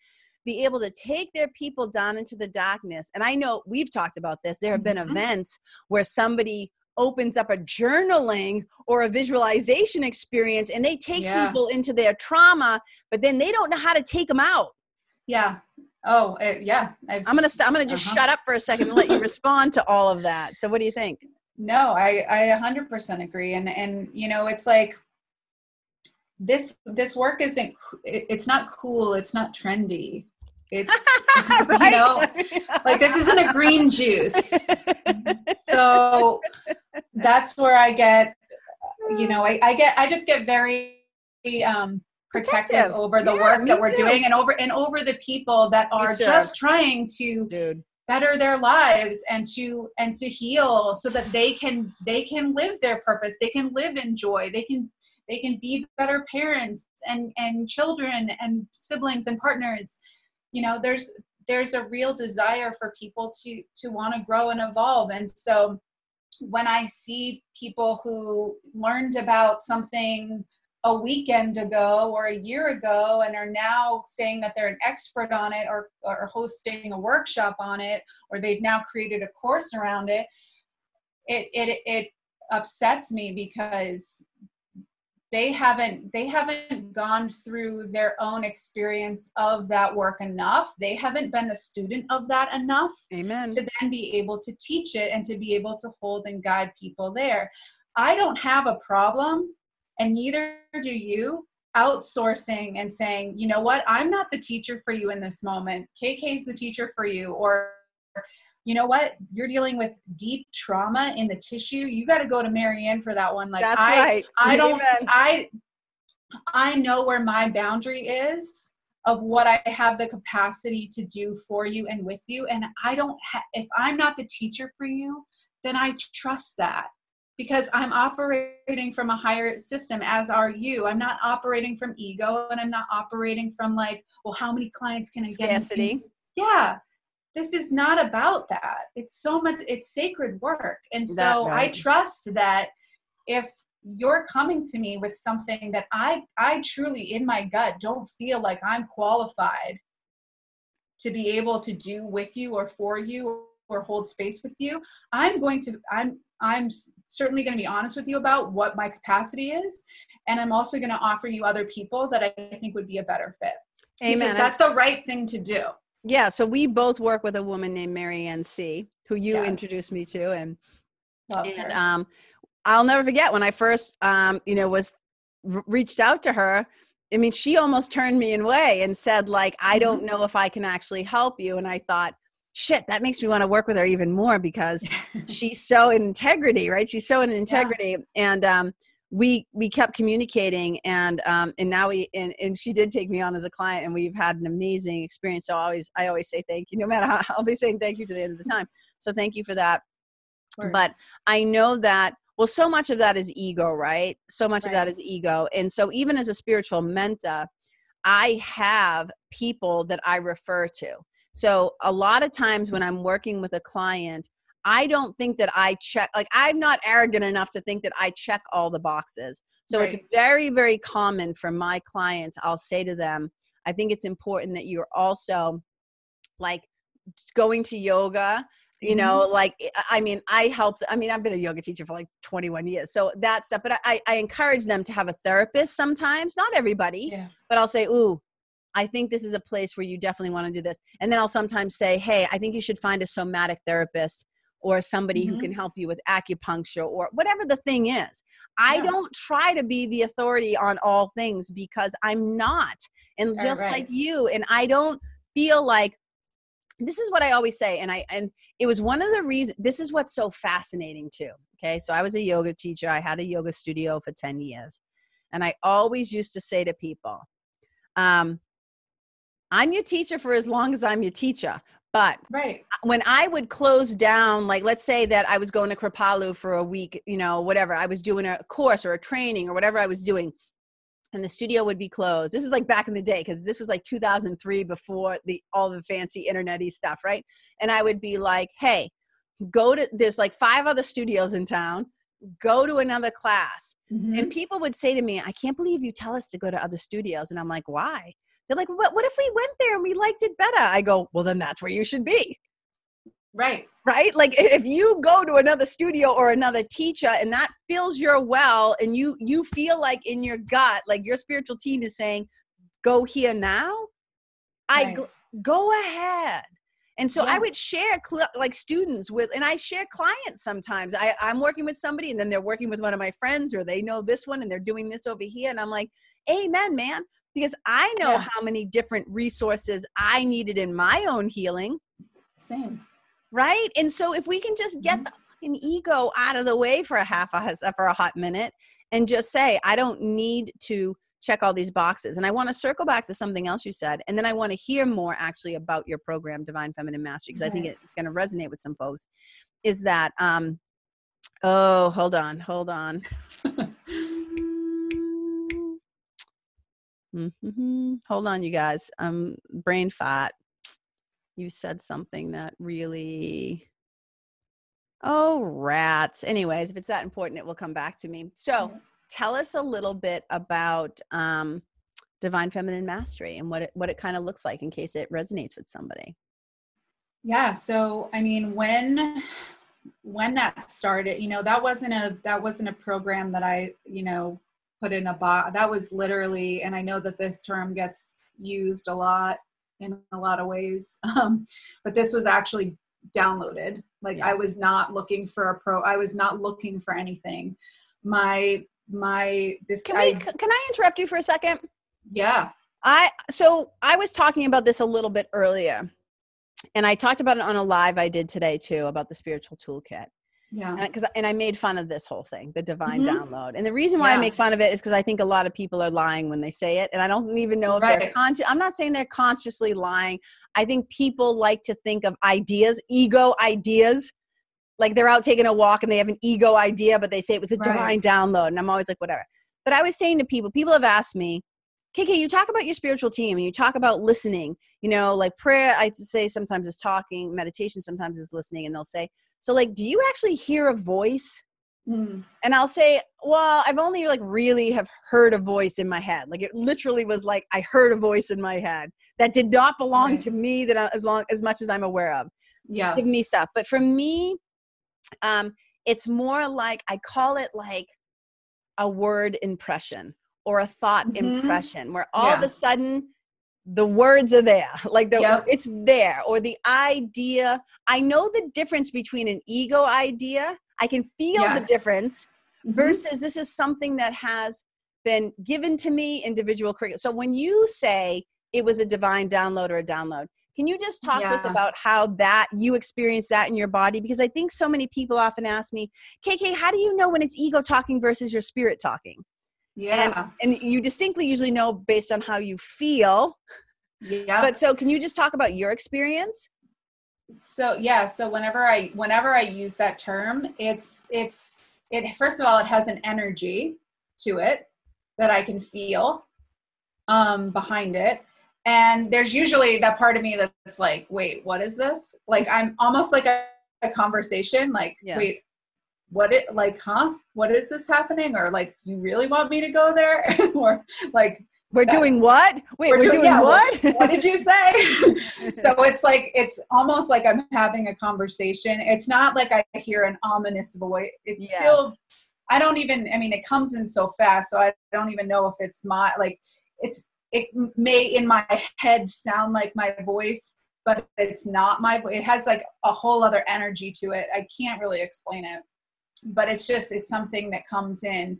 S1: be able to take their people down into the darkness. And I know we've talked about this. There have been mm-hmm. events where somebody opens up a journaling or a visualization experience and they take yeah. people into their trauma, but then they don't know how to take them out.
S2: Yeah. Oh, uh, yeah.
S1: i am gonna st- I'm gonna just uh-huh. shut up for a second and let you respond to all of that. So, what do you think?
S2: No, I I 100% agree, and and you know it's like this this work isn't it's not cool, it's not trendy. It's right? you know like this isn't a green juice. so that's where I get you know I, I get I just get very um protective, protective. over the yeah, work that we're too. doing and over and over the people that are just trying to Dude. better their lives and to and to heal so that they can they can live their purpose they can live in joy they can they can be better parents and and children and siblings and partners you know there's there's a real desire for people to to want to grow and evolve. And so when i see people who learned about something a weekend ago or a year ago and are now saying that they're an expert on it or, or hosting a workshop on it or they've now created a course around it it it, it upsets me because they haven't they haven't gone through their own experience of that work enough. They haven't been a student of that enough
S1: amen.
S2: to then be able to teach it and to be able to hold and guide people there. I don't have a problem and neither do you outsourcing and saying you know what? I'm not the teacher for you in this moment. Kk is the teacher for you or you know what? You're dealing with deep trauma in the tissue. You got to go to marianne for that one. Like
S1: That's
S2: i
S1: right.
S2: i don't i i know where my boundary is of what i have the capacity to do for you and with you. And i don't ha- if i'm not the teacher for you then i trust that because i'm operating from a higher system as are you. I'm not operating from ego and i'm not operating from like well how many clients can i get
S1: scarcity.
S2: Yeah this is not about that. It's so much it's sacred work. And so right. i trust that if you're coming to me with something that i i truly in my gut don't feel like i'm qualified to be able to do with you or for you or hold space with you i'm going to i'm i'm certainly going to be honest with you about what my capacity is. And i'm also going to offer you other people that i think would be a better fit.
S1: Amen.
S2: because that's the right thing to do
S1: yeah so we both work with a woman named marianne c who you yes. introduced me to and
S2: Love
S1: and
S2: her.
S1: um i'll never forget when i first um you know was r- reached out to her i mean she almost turned me away and said like i don't
S2: Mm-hmm.
S1: know if i can actually help you and i thought shit that makes me want to work with her even more because she's so in integrity right she's so in integrity yeah. and um we we kept communicating and um and now we and, and she did take me on as a client and we've had an amazing experience. So I always i always say thank you no matter how i'll be saying thank you to the end of the time. So thank you for that. But i know that well so much of that is ego right? So much right. of that is ego. And so even as a spiritual mentor i have people that i refer to. So a lot of times when i'm working with a client I don't think that I check, like, I'm not arrogant enough to think that I check all the boxes. So right. it's very, very common for my clients. I'll say to them, I think it's important that you're also like going to yoga. You know, mm-hmm. like, I mean, I help, I mean, I've been a yoga teacher for like 21 years. So that stuff, but I, I encourage them to have a therapist sometimes, not everybody,
S2: yeah.
S1: but I'll say, Ooh, I think this is a place where you definitely want to do this. And then I'll sometimes say, Hey, I think you should find a somatic therapist or somebody mm-hmm. who can help you with acupuncture or whatever the thing is. I yeah. don't try to be the authority on all things because I'm not. And just right. like you, and I don't feel like this is what I always say and I and it was one of the reasons this is what's so fascinating too. Okay? So I was a yoga teacher. I had a yoga studio for 10 years. And I always used to say to people, um, I'm your teacher for as long as I'm your teacher. But
S2: right.
S1: when I would close down, like let's say that I was going to Kripalu for a week, you know, whatever, I was doing a course or a training or whatever I was doing, and the studio would be closed. This is like back in the day because this was like 2003 before the all the fancy internety stuff, right? And I would be like, hey, go to there's like five other studios in town. Go to another class. Mm-hmm. And people would say to me, I can't believe you tell us to go to other studios. And I'm like, why? They're like, what, what if we went there and we liked it better? I go, well, then that's where you should be.
S2: Right.
S1: Right. Like if you go to another studio or another teacher and that fills your well and you, you feel like in your gut, like your spiritual team is saying, go here now, I right. go, go ahead. And so yeah. I would share cl- like students with, and I share clients sometimes. I, I'm working with somebody and then they're working with one of my friends or they know this one and they're doing this over here. And I'm like, amen, man because I know yeah. how many different resources I needed in my own healing.
S2: Same.
S1: Right? And so if we can just get mm-hmm. the fucking ego out of the way for a half a for a hot minute and just say, I don't need to check all these boxes. And I want to circle back to something else you said. And then I want to hear more actually about your program, Divine Feminine Mastery, because right. I think it's going to resonate with some folks. Is that um oh hold on, hold on. Mm-hmm. Hold on, you guys. I'm brain fat. You said something that really. Oh, rats. Anyways, if it's that important, it will come back to me. So, tell us a little bit about um, Divine Feminine Mastery and what it what it kind of looks like in case it resonates with somebody.
S2: Yeah. So, I mean, when when that started, you know, that wasn't a that wasn't a program that I, you know, put in a box. That was literally, and I know that this term gets used a lot in a lot of ways, um, but this was actually downloaded. Like I was not looking for a pro. I was not looking for anything. My my this.
S1: Can we? Can I interrupt you for a second?
S2: Yeah.
S1: I so I was talking about this a little bit earlier, and I talked about it on a live I did today too about the spiritual toolkit.
S2: Yeah.
S1: Because and, and, I made fun of this whole thing, the divine mm-hmm. download, and the reason why yeah. I make fun of it is because I think a lot of people are lying when they say it, and I don't even know if right. they're conscious. I'm not saying they're consciously lying. I think people like to think of ideas, ego ideas, like they're out taking a walk and they have an ego idea, but they say it with a right. divine download, and I'm always like, whatever. But I was saying to people, people have asked me, KK, you talk about your spiritual team and you talk about listening. You know, like prayer, I say sometimes is talking, meditation sometimes is listening, and they'll say, So, like, do you actually hear a voice? Mm. And I'll say, Well, I've only like really have heard a voice in my head. Like, it literally was like I heard a voice in my head that did not belong right. to me that I, as long as much as I'm aware of.
S2: Yeah.
S1: Give me stuff. But for me, um, it's more like I call it like a word impression or a thought mm-hmm. impression where all yeah. of a sudden the words are there like the yep. it's there or the idea i know the difference between an ego idea i can feel yes. the difference mm-hmm. versus this is something that has been given to me individual curriculum so when you say it was a divine download or a download can you just talk yeah. to us about how that you experience that in your body because i think so many people often ask me kk how do you know when it's ego talking versus your spirit talking
S2: yeah.
S1: And, and you distinctly usually know based on how you feel.
S2: Yeah.
S1: But so can you just talk about your experience?
S2: So yeah, so whenever I whenever I use that term, it's it's it first of all it has an energy to it that I can feel um behind it. And there's usually that part of me that's like, wait, what is this? Like I'm almost like a, a conversation, like, yes. wait, what it like huh? What is this happening? Or like you really want me to go there? Or like
S1: we're doing what? Wait we're, we're doing, doing yeah, what?
S2: what? Did you say? So it's like it's almost like i'm having a conversation. It's not like i hear an ominous voice. It's yes. still i don't even i mean it comes in so fast so i don't even know if it's my like it's it may in my head sound like my voice but it's not my voice it has like a whole other energy to it. I can't really explain it but it's just it's something that comes in.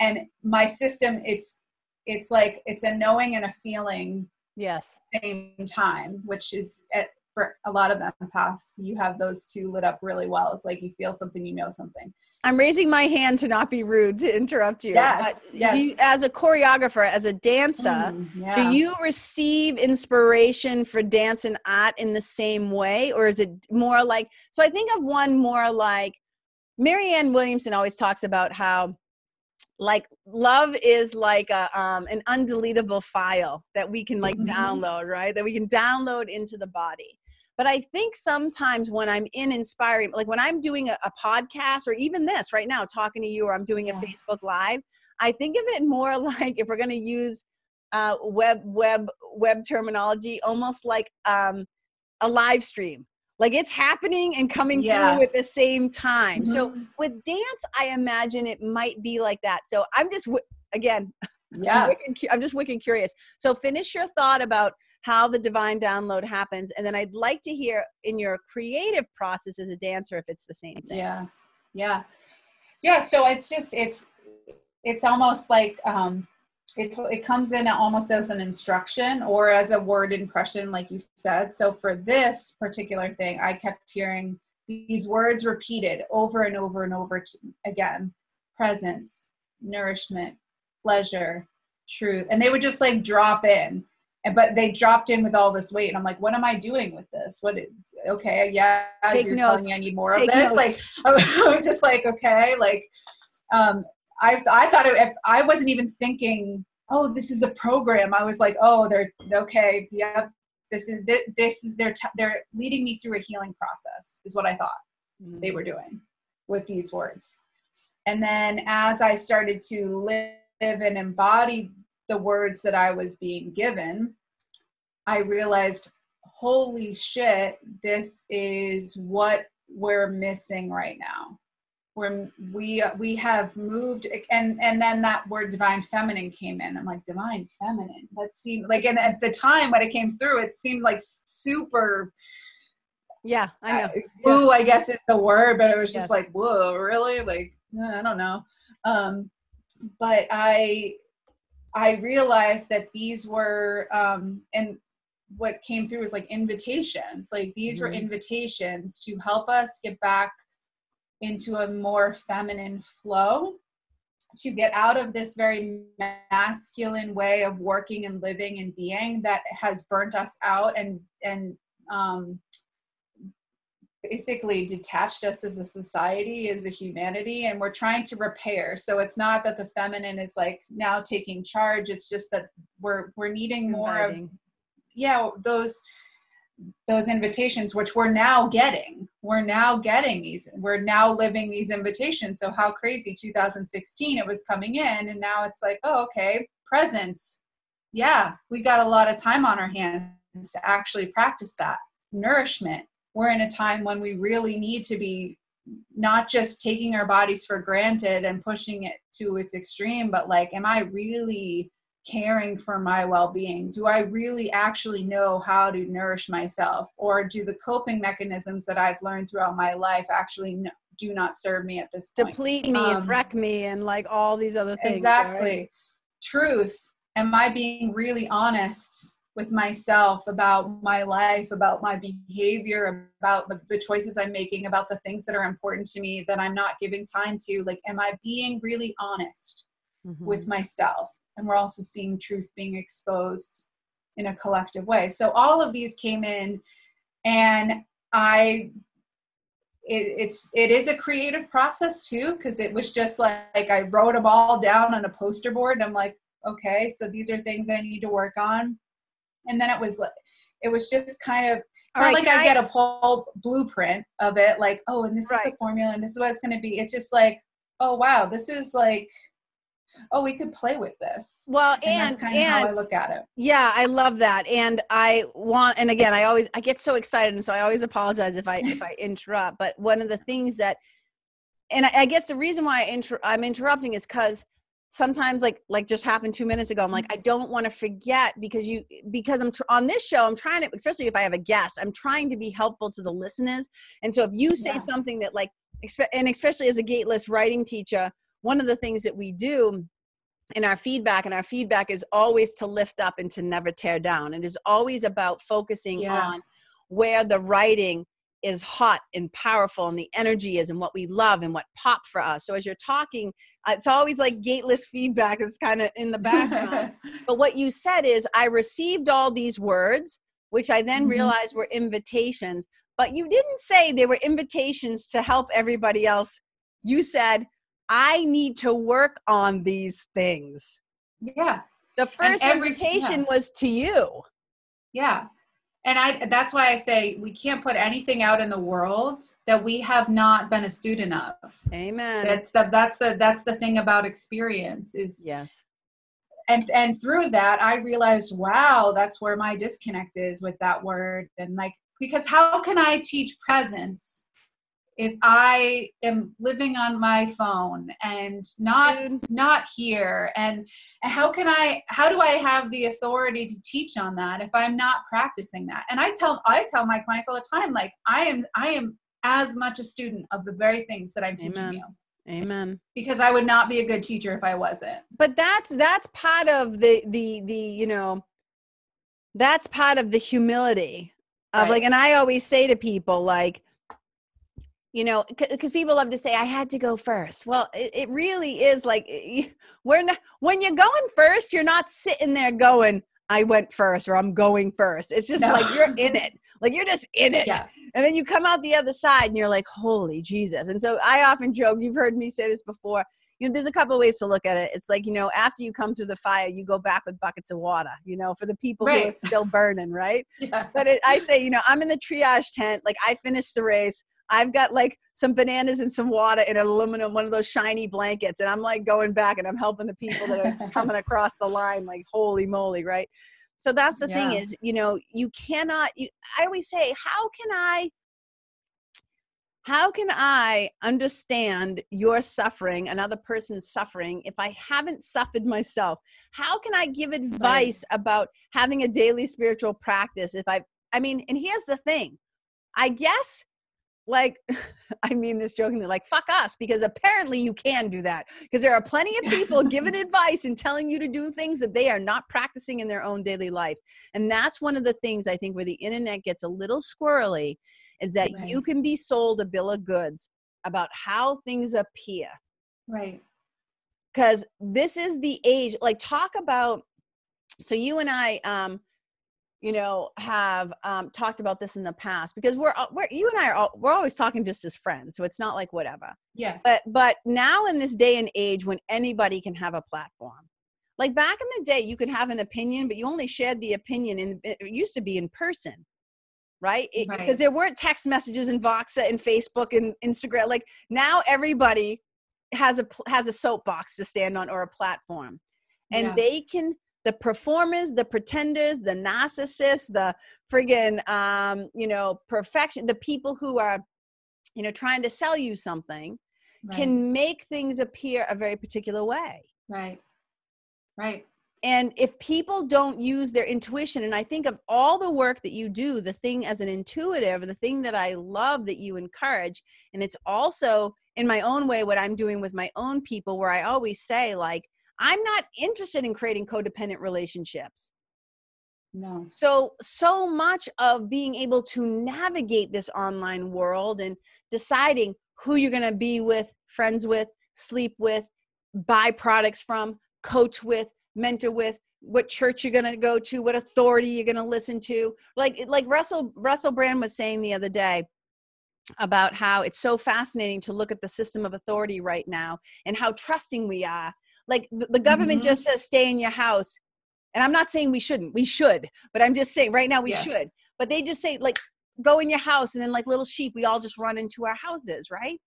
S2: And my system it's it's like it's a knowing and a feeling
S1: yes.
S2: same time which is at, for a lot of empaths you have those two lit up really well. It's like you feel something you know something.
S1: I'm raising my hand to not be rude to interrupt you
S2: yes, yes.
S1: You, as a choreographer as a dancer mm, yeah. do you receive inspiration for dance and art in the same way? Or is it more like so i think of one more like Marianne Williamson always talks about how like love is like a um, an undeletable file that we can like mm-hmm. download right that we can download into the body but i think sometimes when i'm in inspiring like when i'm doing a, a podcast or even this right now talking to you or i'm doing yeah. a facebook live i think of it more like if we're going to use uh, web web web terminology almost like um, a live stream like it's happening and coming yeah. through at the same time. Mm-hmm. so with dance i imagine it might be like that. So i'm just again
S2: yeah.
S1: I'm, wicked, I'm just wicked curious. So finish your thought about how the divine download happens and then i'd like to hear in your creative process as a dancer if it's the same thing.
S2: Yeah. Yeah. Yeah so it's just it's it's almost like um it's it comes in almost as an instruction or as a word impression like you said so for this particular thing i kept hearing these words repeated over and over and over again presence nourishment pleasure truth and they would just like drop in and but they dropped in with all this weight and i'm like what am i doing with this what is okay yeah
S1: Take
S2: you're
S1: notes.
S2: telling me i need more Take of this notes. like i was just like okay like um I, I thought it, if I wasn't even thinking, oh, this is a program. I was like, oh, they're okay. Yep. This is this, this is they're t- they're leading me through a healing process. Is what I thought mm-hmm. they were doing with these words. And then as I started to live and embody the words that I was being given, I realized, holy shit, this is what we're missing right now where we we have moved and and then that word divine feminine came in. I'm like divine feminine? That seemed like and at the time when it came through it seemed like super
S1: yeah i know.
S2: uh, ooh i guess it's the word but it was just yes. like whoa really? Like i don't know. Um but i i realized that these were um and what came through was like invitations. Like these mm-hmm. were invitations to help us get back into a more feminine flow to get out of this very masculine way of working and living and being that has burnt us out and and um, basically detached us as a society as a humanity and we're trying to repair. So it's not that the feminine is like now taking charge. It's just that we're we're needing more of yeah those those invitations which we're now getting. We're now getting these we're now living these invitations. So how crazy 2016 it was coming in and now it's like oh okay presence yeah we got a lot of time on our hands to actually practice that. Nourishment. We're in a time when we really need to be not just taking our bodies for granted and pushing it to its extreme but like am i really caring for my well-being? Do i really actually know how to nourish myself? Or do the coping mechanisms that i've learned throughout my life actually do not serve me at this
S1: point? Deplete me um, and wreck me and like all these other things
S2: exactly. Right? truth am i being really honest with myself about my life about my behavior about the choices i'm making about the things that are important to me that i'm not giving time to? Like am i being really honest mm-hmm. with myself and we're also seeing truth being exposed in a collective way. So all of these came in and i it, it's it is a creative process too because it was just like, like i wrote them all down on a poster board and i'm like okay so these are things i need to work on. And then it was like it was just kind of it's not right, like I, I, get a whole blueprint of it like oh and this right. is the formula and this is what it's going to be. It's just like oh wow this is like oh, we could play with this.
S1: Well, and, and
S2: that's kind of how I look at it.
S1: Yeah, I love that. And I want, and again, I always, I get so excited. And so I always apologize if I, if I interrupt, but one of the things that, and I, I guess the reason why I inter- I'm interrupting is because sometimes like like just happened two minutes ago i'm like mm-hmm. i don't want to forget because you because i'm tr- on this show i'm trying to especially if i have a guest i'm trying to be helpful to the listeners and so if you say yeah. something that like and especially as a gateless writing teacher one of the things that we do in our feedback and our feedback is always to lift up and to never tear down it is always about focusing yeah. on where the writing is hot and powerful and the energy is and what we love and what pop for us so as you're talking uh, it's always like gateless feedback is kind of in the background but what you said is i received all these words which i then mm-hmm. realized were invitations but you didn't say they were invitations to help everybody else you said I need to work on these things.
S2: Yeah.
S1: The first every, invitation yeah. was to you.
S2: Yeah. And I that's why I say we can't put anything out in the world that we have not been a student of.
S1: Amen.
S2: That's the that's the that's the thing about experience is
S1: Yes.
S2: And and through that I realized wow, that's where my disconnect is with that word and like because how can I teach presence if i am living on my phone and not not here and, and how can i how do i have the authority to teach on that if i'm not practicing that and i tell i tell my clients all the time like i am i am as much a student of the very things that i'm teaching
S1: Amen.
S2: you
S1: Amen.
S2: Because I would not be a good teacher if I wasn't.
S1: But that's that's part of the the the you know that's part of the humility of right. like and I always say to people like you know because people love to say i had to go first well it, it really is like we're not when you're going first you're not sitting there going i went first or i'm going first it's just no. like you're in it like you're just in it
S2: yeah.
S1: and then you come out the other side and you're like holy jesus and so i often joke you've heard me say this before you know there's a couple ways to look at it it's like you know after you come through the fire you go back with buckets of water you know for the people right. who are still burning right
S2: yeah.
S1: but it, i say you know i'm in the triage tent like i finished the race I've got like some bananas and some water in an aluminum, one of those shiny blankets. And I'm like going back and I'm helping the people that are coming across the line, like, holy moly, right? So that's the yeah. thing is, you know, you cannot, you, I always say, how can I, how can I understand your suffering, another person's suffering, if I haven't suffered myself? How can I give advice right. about having a daily spiritual practice if I, I mean, and here's the thing I guess like i mean this jokingly like fuck us because apparently you can do that because there are plenty of people giving advice and telling you to do things that they are not practicing in their own daily life and that's one of the things i think where the internet gets a little squirrely is that right. you can be sold a bill of goods about how things appear
S2: right
S1: because this is the age like talk about so you and i um you know have um, talked about this in the past because we're, we're you and i are all, we're always talking just as friends so it's not like whatever
S2: yeah
S1: but but now in this day and age when anybody can have a platform like back in the day you could have an opinion but you only shared the opinion in it used to be in person right because right. there weren't text messages and Voxer and facebook and instagram like now everybody has a has a soapbox to stand on or a platform and yeah. they can the performers, the pretenders, the narcissists, the friggin' um, you know, perfection, the people who are, you know, trying to sell you something right. can make things appear a very particular way.
S2: Right. Right.
S1: And if people don't use their intuition, and I think of all the work that you do, the thing as an intuitive, the thing that I love that you encourage, and it's also in my own way what I'm doing with my own people, where I always say, like, I'm not interested in creating codependent relationships.
S2: No.
S1: So, so much of being able to navigate this online world and deciding who you're going to be with, friends with, sleep with, buy products from, coach with, mentor with, what church you're going to go to, what authority you're going to listen to. Like like Russell Russell Brand was saying the other day about how it's so fascinating to look at the system of authority right now and how trusting we are like the government mm-hmm. just says stay in your house. And I'm not saying we shouldn't. We should. But I'm just saying right now we yeah. should. But they just say like go in your house and then like little sheep we all just run into our houses, right?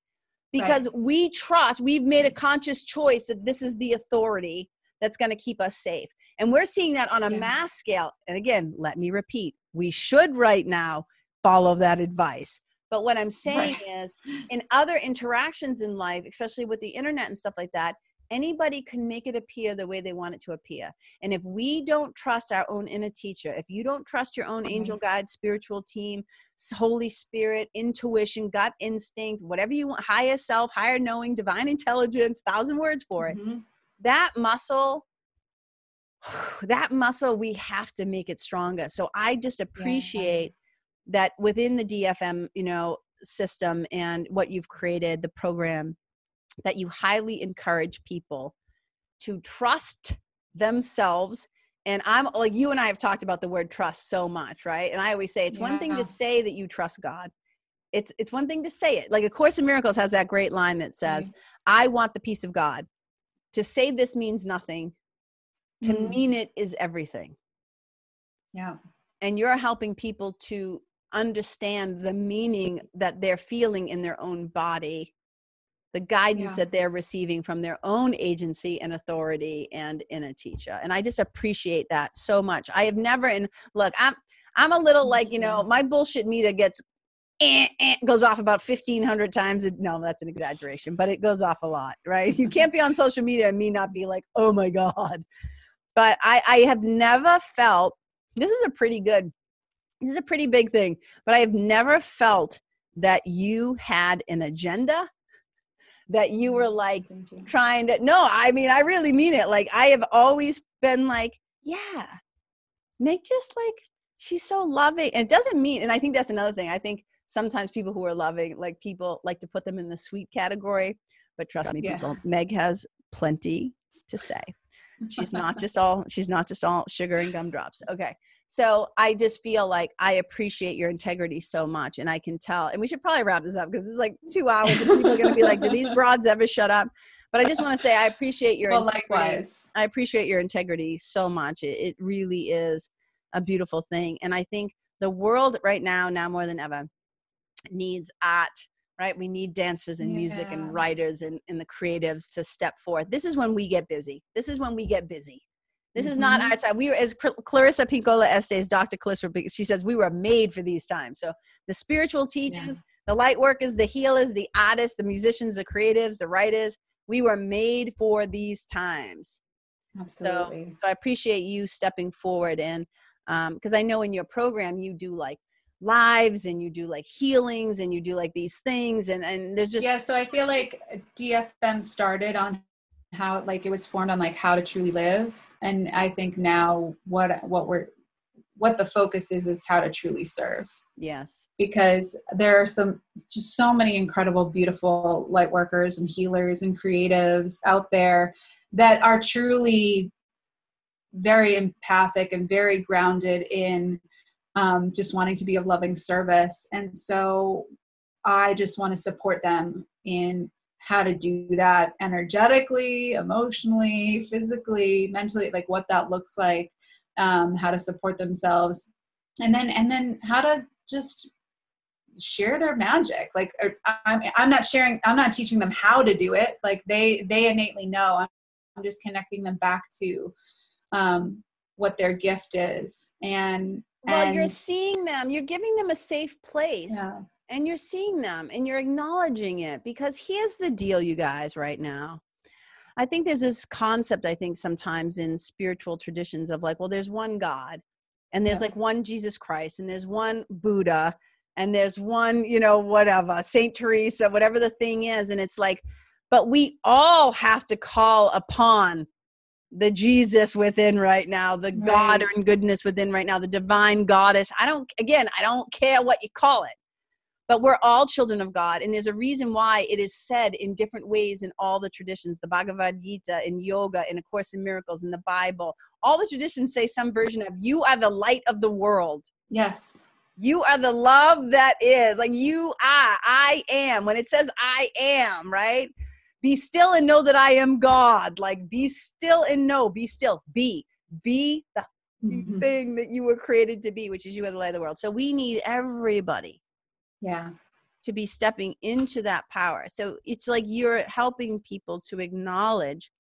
S1: Because right. we trust, we've made a conscious choice that this is the authority that's going to keep us safe. And we're seeing that on a yeah. mass scale. And again, let me repeat, we should right now follow that advice. But what I'm saying right. is, in other interactions in life, especially with the internet and stuff like that, anybody can make it appear the way they want it to appear. And if we don't trust our own inner teacher, if you don't trust your own angel guide, spiritual team, Holy Spirit, intuition, gut instinct, whatever you want, higher self, higher knowing, divine intelligence, thousand words for it, mm-hmm. that muscle that muscle we have to make it stronger so i just appreciate yeah. that within the dfm you know system and what you've created the program that you highly encourage people to trust themselves and i'm like you and i have talked about the word trust so much right? And i always say it's yeah. one thing to say that you trust god. It's it's one thing to say it. Like a course in miracles has that great line that says mm-hmm. i want the peace of god. To say this means nothing. To mm-hmm. mean it is everything.
S2: Yeah.
S1: And you're helping people to understand the meaning that they're feeling in their own body the guidance yeah. that they're receiving from their own agency and authority and in a teacher and i just appreciate that so much. I have never and look i'm i'm a little like you know my bullshit meter gets eh, eh, goes off about 1500 times no that's an exaggeration but it goes off a lot right? You can't be on social media and me not be like oh my god. But i i have never felt this is a pretty good this is a pretty big thing but i have never felt that you had an agenda that you were mm-hmm. like you. trying to no i mean i really mean it like i have always been like yeah make just like she's so loving and it doesn't mean and i think that's another thing i think sometimes people who are loving like people like to put them in the sweet category but trust me yeah. people meg has plenty to say she's not just all she's not just all sugar and gumdrops okay so I just feel like I appreciate your integrity so much. And I can tell, and we should probably wrap this up because it's like two hours and people are going to be like, do these broads ever shut up? But I just want to say, I appreciate your
S2: well, integrity. Likewise.
S1: I appreciate your integrity so much. It, it really is a beautiful thing. And I think the world right now, now more than ever, needs art right we need dancers and yeah. music and writers and, and the creatives to step forth this is when we get busy this is when we get busy This mm-hmm. is not mm-hmm. our time. We were, as Clarissa Pinkola Estés, Dr. Clarissa, she says, we were made for these times. So the spiritual teachers, yeah. the light workers, the healers, the artists, the musicians, the creatives, the writers, we were made for these times.
S2: Absolutely.
S1: So, so I appreciate you stepping forward and because um, I know in your program you do like lives and you do like healings and you do like these things and and there's just
S2: yeah. So I feel like DFM started on how like it was formed on like how to truly live, and I think now what what we're what the focus is is how to truly serve.
S1: Yes.
S2: Because there are some just so many incredible, beautiful light workers and healers and creatives out there that are truly very empathic and very grounded in um, just wanting to be of loving service. And so I just want to support them in how to do that energetically, emotionally, physically, mentally, like what that looks like, um, how to support themselves, and then and then how to just share their magic. Like I'm I'm not sharing, I'm not teaching them how to do it. Like they they innately know. I'm just connecting them back to um, what their gift is. And
S1: well,
S2: and,
S1: you're seeing them. You're giving them a safe place. Yeah. And you're seeing them and you're acknowledging it because here's the deal, you guys, right now. I think there's this concept, I think, sometimes in spiritual traditions of like, well, there's one God and there's yeah. like one Jesus Christ and there's one Buddha and there's one, you know, whatever, Saint Teresa, whatever the thing is. And it's like, but we all have to call upon the Jesus within right now, the right. God and goodness within right now, the divine goddess. I don't, again, I don't care what you call it, but we're all children of God. And there's a reason why it is said in different ways in all the traditions the Bhagavad Gita, in yoga, in A Course in Miracles, in the Bible. All the traditions say some version of, You are the light of the world.
S2: Yes.
S1: You are the love that is. Like you are, I am. When it says I am, right? be still and know that I am God. Like, be still and know, be still, be, be the mm-hmm. thing that you were created to be, which is you are the light of the world. So we need everybody.
S2: Yeah.
S1: To be stepping into that power. So it's like you're helping people to acknowledge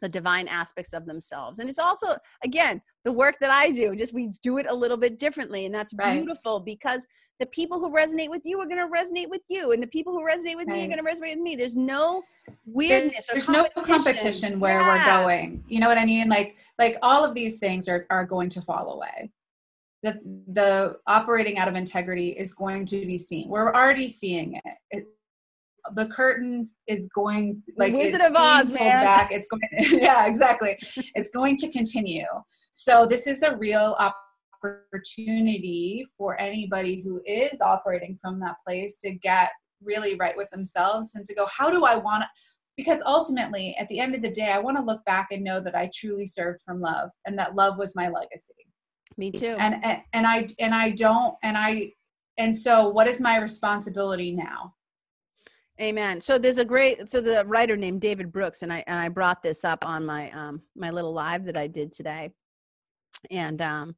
S1: the divine aspects of themselves. And it's also, again, the work that I do, just we do it a little bit differently. And that's right. beautiful because the people who resonate with you are going to resonate with you. And the people who resonate with right. me are going to resonate with me. There's no weirdness
S2: there's, there's no competition where yes. we're going. You know what I mean? Like, like all of these things are, are going to fall away. The, the operating out of integrity is going to be seen. We're already seeing it. it the curtains is going like
S1: Wizard of Oz, man.
S2: Back. It's going, yeah, exactly. it's going to continue. So this is a real opportunity for anybody who is operating from that place to get really right with themselves and to go, how do I want to? Because ultimately, at the end of the day, I want to look back and know that I truly served from love, and that love was my legacy.
S1: Me too.
S2: And and, and I and I don't and I and so what is my responsibility now?
S1: Amen. So there's a great so the writer named David Brooks and I and I brought this up on my um my little live that I did today. And um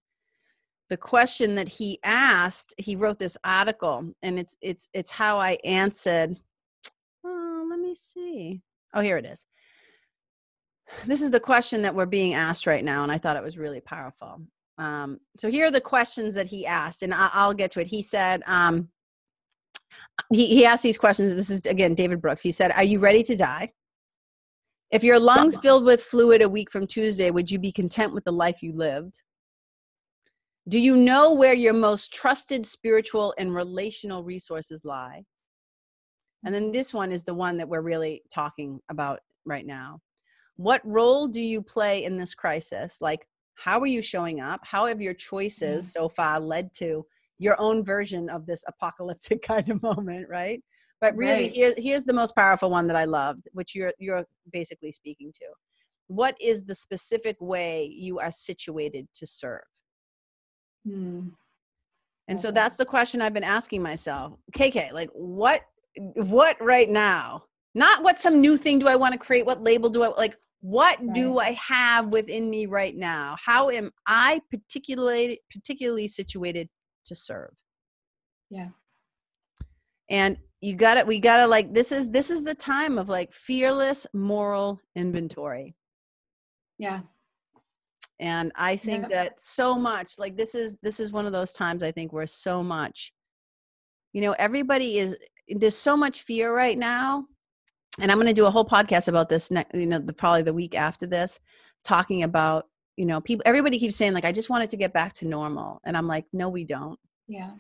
S1: the question that he asked, he wrote this article and it's it's it's how I answered Oh, let me see. Oh, here it is. This is the question that we're being asked right now and I thought it was really powerful. Um so here are the questions that he asked and I, will get to it. He said um he, he asked these questions. This is again David Brooks. He said, Are you ready to die? If your lungs filled with fluid a week from Tuesday, would you be content with the life you lived? Do you know where your most trusted spiritual and relational resources lie? And then this one is the one that we're really talking about right now. What role do you play in this crisis? Like, how are you showing up? How have your choices so far led to your own version of this apocalyptic kind of moment, right? But really, right. here, here's the most powerful one that I loved, which you're you're basically speaking to. What is the specific way you are situated to serve? Hmm. And okay. so that's the question I've been asking myself. KK, like what what right now? Not what some new thing do I want to create, what label do I like what right. do I have within me right now? How am I particularly particularly situated to serve
S2: yeah
S1: and you got it we got to like this is this is the time of like fearless moral inventory
S2: yeah
S1: and i think yeah. that so much like this is this is one of those times i think where so much you know everybody is there's so much fear right now and i'm going to do a whole podcast about this next you know the probably the week after this talking about you know people everybody keeps saying like i just wanted to get back to normal. And i'm like no we don't.
S2: Yeah.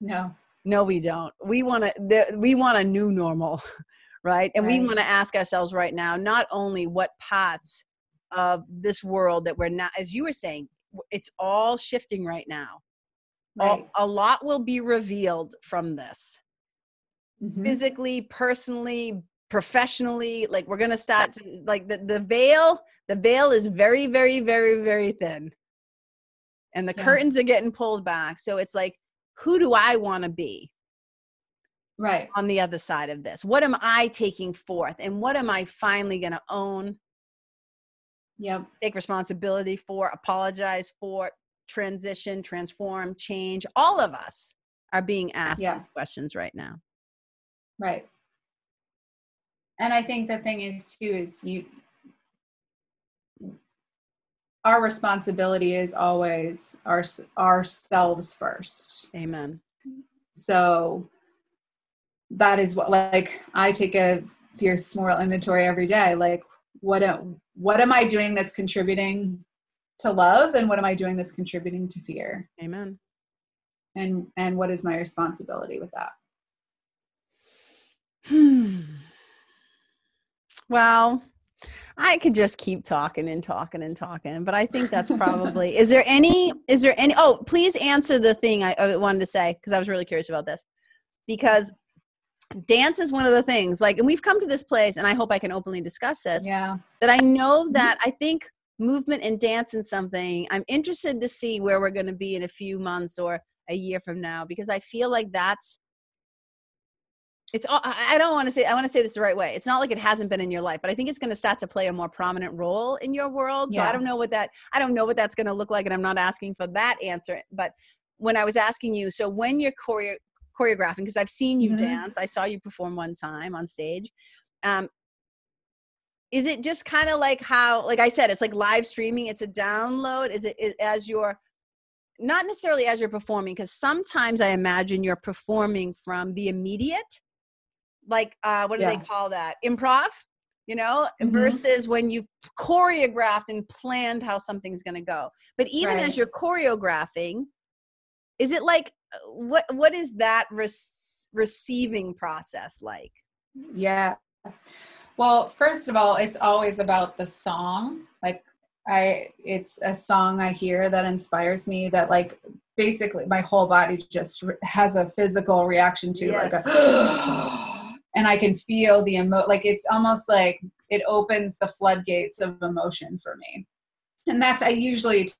S2: No.
S1: No we don't. We want to we want a new normal right? And right. we want to ask ourselves right now not only what parts of this world that we're not as you were saying it's all shifting right now. Right. a, a lot will be revealed from this. Mm-hmm. physically personally professionally like we're gonna start to, like the, the veil the veil is very very very very thin. And the yeah. curtains are getting pulled back so it's like who do i want to be?
S2: Right.
S1: On the other side of this. What am i taking forth and what am i finally going to own?
S2: Yep.
S1: Take responsibility for apologize for transition transform change. All of us are being asked yeah. these questions right now.
S2: Right and i think the thing is too is you our responsibility is always our ourselves first.
S1: Amen.
S2: So that is what like i take a fierce moral inventory every day like what am, what am i doing that's contributing to love and what am i doing that's contributing to fear?
S1: Amen.
S2: And and what is my responsibility with that?
S1: Hmm well I could just keep talking and talking and talking, but I think that's probably. is there any? Is there any? Oh, please answer the thing I, I wanted to say because I was really curious about this. Because dance is one of the things, like, and we've come to this place, and I hope I can openly discuss this.
S2: Yeah.
S1: That I know that I think movement and dance and something. I'm interested to see where we're going to be in a few months or a year from now because I feel like that's it's all i don't want to say i want to say this the right way it's not like it hasn't been in your life but i think it's going to start to play a more prominent role in your world so yeah. i don't know what that i don't know what that's going to look like and i'm not asking for that answer but when i was asking you so when you're choreo- choreographing because i've seen you mm-hmm. dance i saw you perform one time on stage um, is it just kind of like how like i said it's like live streaming it's a download is it is, as you're not necessarily as you're performing because sometimes i imagine you're performing from the immediate like uh, what do yeah. they call that improv you know mm-hmm. versus when you've choreographed and planned how something's going to go but even right. as you're choreographing is it like uh, what what is that re- receiving process like
S2: yeah well first of all it's always about the song like i it's a song i hear that inspires me that like basically my whole body just has a physical reaction to yes. like a and I can feel the emo like it's almost like it opens the floodgates of emotion for me. And that's I usually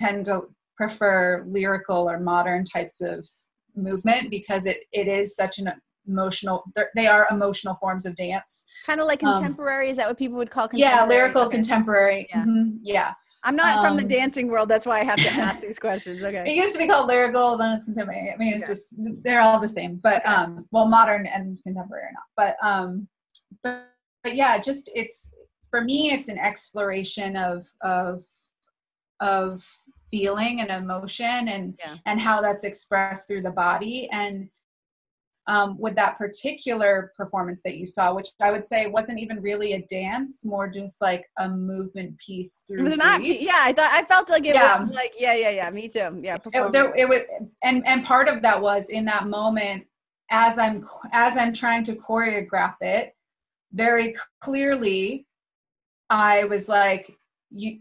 S2: tend to prefer lyrical or modern types of movement because it it is such an emotional they are emotional forms of dance
S1: kind of like um, contemporary um, is that what people would call
S2: yeah lyrical okay. contemporary yeah. Mm-hmm. yeah
S1: I'm not um, from the um, dancing world. That's why I have to ask these questions. Okay.
S2: It used to be called lyrical, then it's contemporary. I mean, it's okay. just they're all the same, but okay. um, well, modern and contemporary are not. But um, but, but yeah, just it's for me, it's an exploration of of of feeling and emotion and yeah. and how that's expressed through the body and um, with that particular performance that you saw, which I would say wasn't even really a dance, more just like a movement piece through. It was not,
S1: yeah, I thought I felt like it yeah. was like yeah, yeah, yeah, me too, yeah.
S2: It, there, it was, and and part of that was in that moment as I'm as I'm trying to choreograph it, very clearly, I was like, you.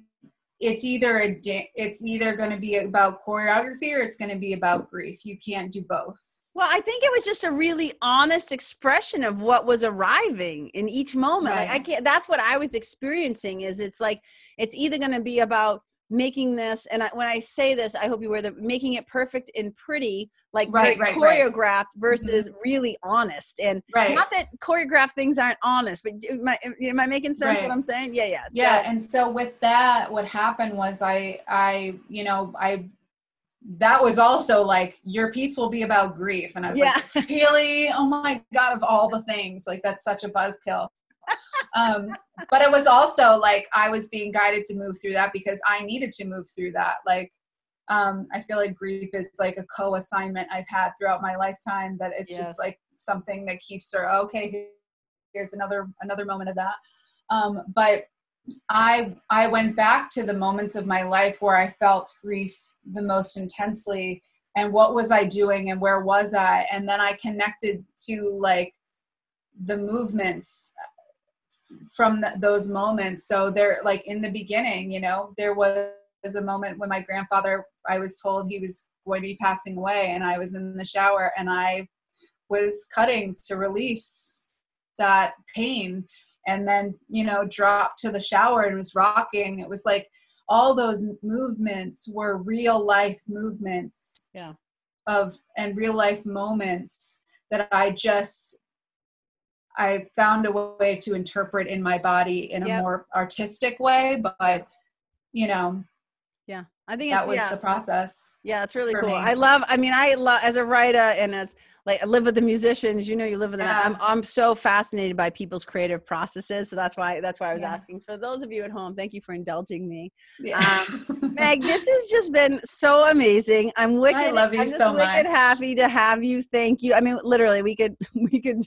S2: It's either a it's either going to be about choreography or it's going to be about grief. You can't do both
S1: well, I think it was just a really honest expression of what was arriving in each moment. Right. Like I can't that's what I was experiencing is it's like it's either going to be about making this and I, when I say this, I hope you were the making it perfect and pretty, like right, right choreographed versus mm-hmm. really honest. And not that choreographed things aren't honest, but am I, am I making sense what I'm saying? Yeah, yeah.
S2: So. Yeah, and so with that, what happened was I I you know I that was also like your piece will be about grief and i was yeah. like really oh my god of all the things like that's such a buzzkill um, but it was also like I was being guided to move through that because I needed to move through that. Like, um, I feel like grief is like a co-assignment I've had throughout my lifetime. That it's yes. just like something that keeps her okay. Here's another another moment of that. Um, but I I went back to the moments of my life where I felt grief the most intensely and what was I doing and where was I? And then I connected to like the movements from those moments. So there like in the beginning you know there was a moment when my grandfather I was told he was going to be passing away and I was in the shower and I was cutting to release that pain and then you know dropped to the shower and was rocking. It was like all those movements were real life movements
S1: yeah
S2: of and real life moments that i just i found a way to interpret in my body in a yep. more artistic way but you know
S1: yeah i think
S2: that was
S1: yeah.
S2: the process
S1: yeah it's really cool me. i love i mean i love as a writer and as like I live with the musicians. You know, you live with them. Yeah. I'm I'm so fascinated by people's creative processes. So that's why that's why I was yeah. asking. For those of you at home, thank you for indulging me. Yeah. Um, Meg, this has just been so amazing. I'm wicked. I
S2: love you
S1: I'm
S2: so
S1: much. Wicked happy to have you. Thank you. I mean, literally, we could we could.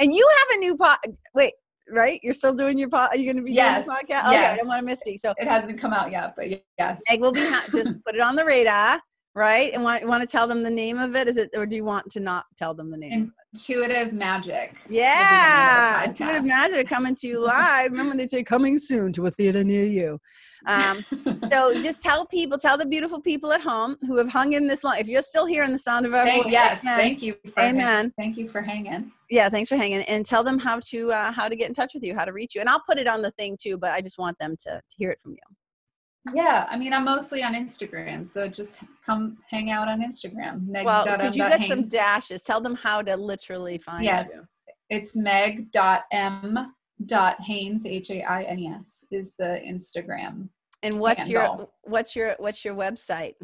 S1: And you have a new pod. Wait, right? You're still doing your pod. Are you going to be
S2: yes.
S1: doing the podcast? Okay, yes. I don't want to miss misspeak. So
S2: it hasn't come out yet, but yes.
S1: Meg will be ha- just put it on the radar right? And want, want to tell them the name of it? Is it, or do you want to not tell them the name?
S2: Intuitive Magic.
S1: Yeah, Intuitive Magic coming to you live. Remember when they say coming soon to a theater near you. Um, so just tell people, tell the beautiful people at home who have hung in this long. If you're still here in the sound of our
S2: thank,
S1: voice,
S2: yes, again, thank you.
S1: amen. Hang,
S2: thank you for hanging.
S1: Yeah, thanks for hanging, and tell them how to uh, how to get in touch with you, how to reach you, and I'll put it on the thing too. But I just want them to to hear it from you.
S2: Yeah, I mean, I'm mostly on Instagram, so just come hang out on Instagram.
S1: Meg. Well, could you get Haines. some dashes? Tell them how to literally find
S2: yes, you. It's meg dot m dot Haines H A I N E S is the Instagram.
S1: And what's handle. your what's your what's your website?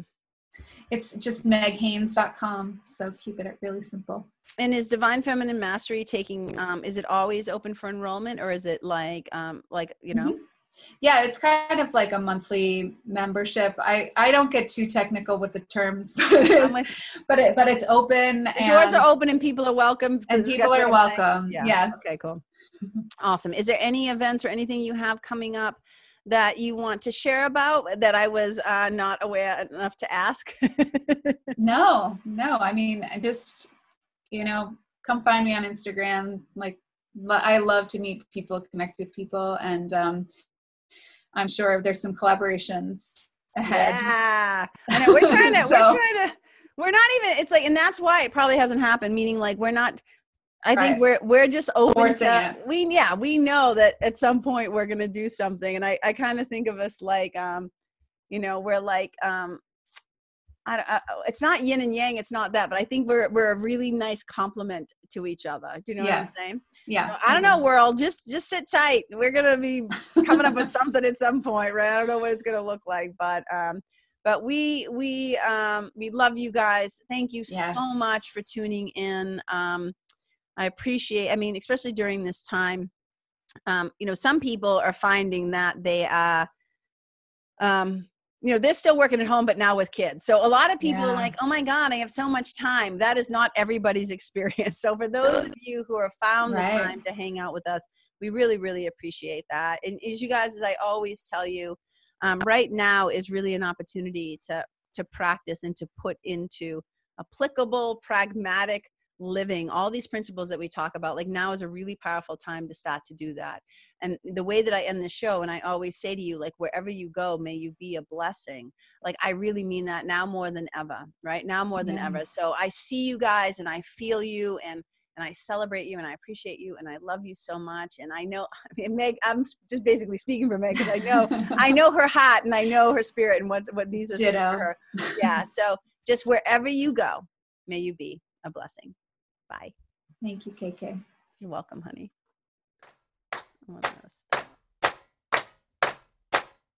S2: It's just meghaines.com. So keep it really simple.
S1: And is Divine Feminine Mastery taking um is it always open for enrollment or is it like um like you know? Mm-hmm.
S2: Yeah it's kind of like a monthly membership. I i don't get too technical with the terms but it's, but, it, but it's open
S1: the doors are open and people are welcome
S2: and people are welcome. Yeah. yes.
S1: Okay cool. Awesome. Is there any events or anything you have coming up that you want to share about that i was uh, not aware enough to ask?
S2: No no. I mean i just you know come find me on instagram like I love to meet people, connect with people, and um, I'm sure there's some collaborations ahead.
S1: Yeah, I know. We're trying to. so, we're trying to. We're not even. It's like, and that's why it probably hasn't happened. Meaning, like, we're not. I right. think we're we're just open to. We yeah, we know that at some point we're gonna do something, and I I kind of think of us like um, you know, we're like um I, I, it's not yin and yang. It's not that, but I think we're we're a really nice complement to each other. Do you know yeah. what I'm saying?
S2: Yeah.
S1: So, I don't know, world. Just just sit tight. We're gonna be coming up with something at some point, right? I don't know what it's gonna look like, but um, but we we um we love you guys. Thank you yes. so much for tuning in. Um, I appreciate. I mean, especially during this time. Um, you know, some people are finding that they are. Um, you know they're still working at home but now with kids so a lot of people yeah. are like oh my god i have so much time that is not everybody's experience so for those of you who have found right. the time to hang out with us we really really appreciate that and as you guys as i always tell you um, right now is really an opportunity to to practice and to put into applicable pragmatic living all these principles that we talk about like now is a really powerful time to start to do that and the way that i end the show and i always say to you like wherever you go may you be a blessing like i really mean that now more than ever right now more than yeah. ever so i see you guys and i feel you and and I celebrate you and I appreciate you and I love you so much. And I know, I mean, Meg, I'm just basically speaking for Meg because I know, I know her heart and I know her spirit and what what these are for her. Yeah. So just wherever you go, may you be a blessing. Bye.
S2: Thank you, KK.
S1: You're welcome, honey.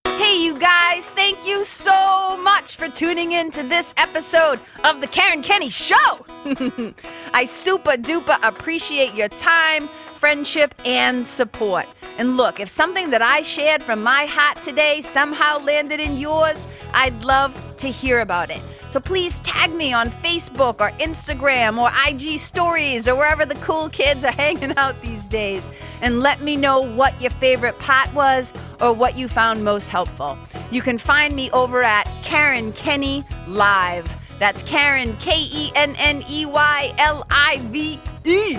S3: Hey, you guys, thank you so much for tuning in to this episode of The Karen Kenney Show. I super duper appreciate your time
S1: friendship, and support. And look, if something that I shared from my heart today somehow landed in yours, I'd love to hear about it. So please tag me on Facebook or Instagram or IG stories or wherever the cool kids are hanging out these days and let me know what your favorite part was or what you found most helpful. You can find me over at Karen Kenney Live. That's Karen, K E N N E Y L I V E.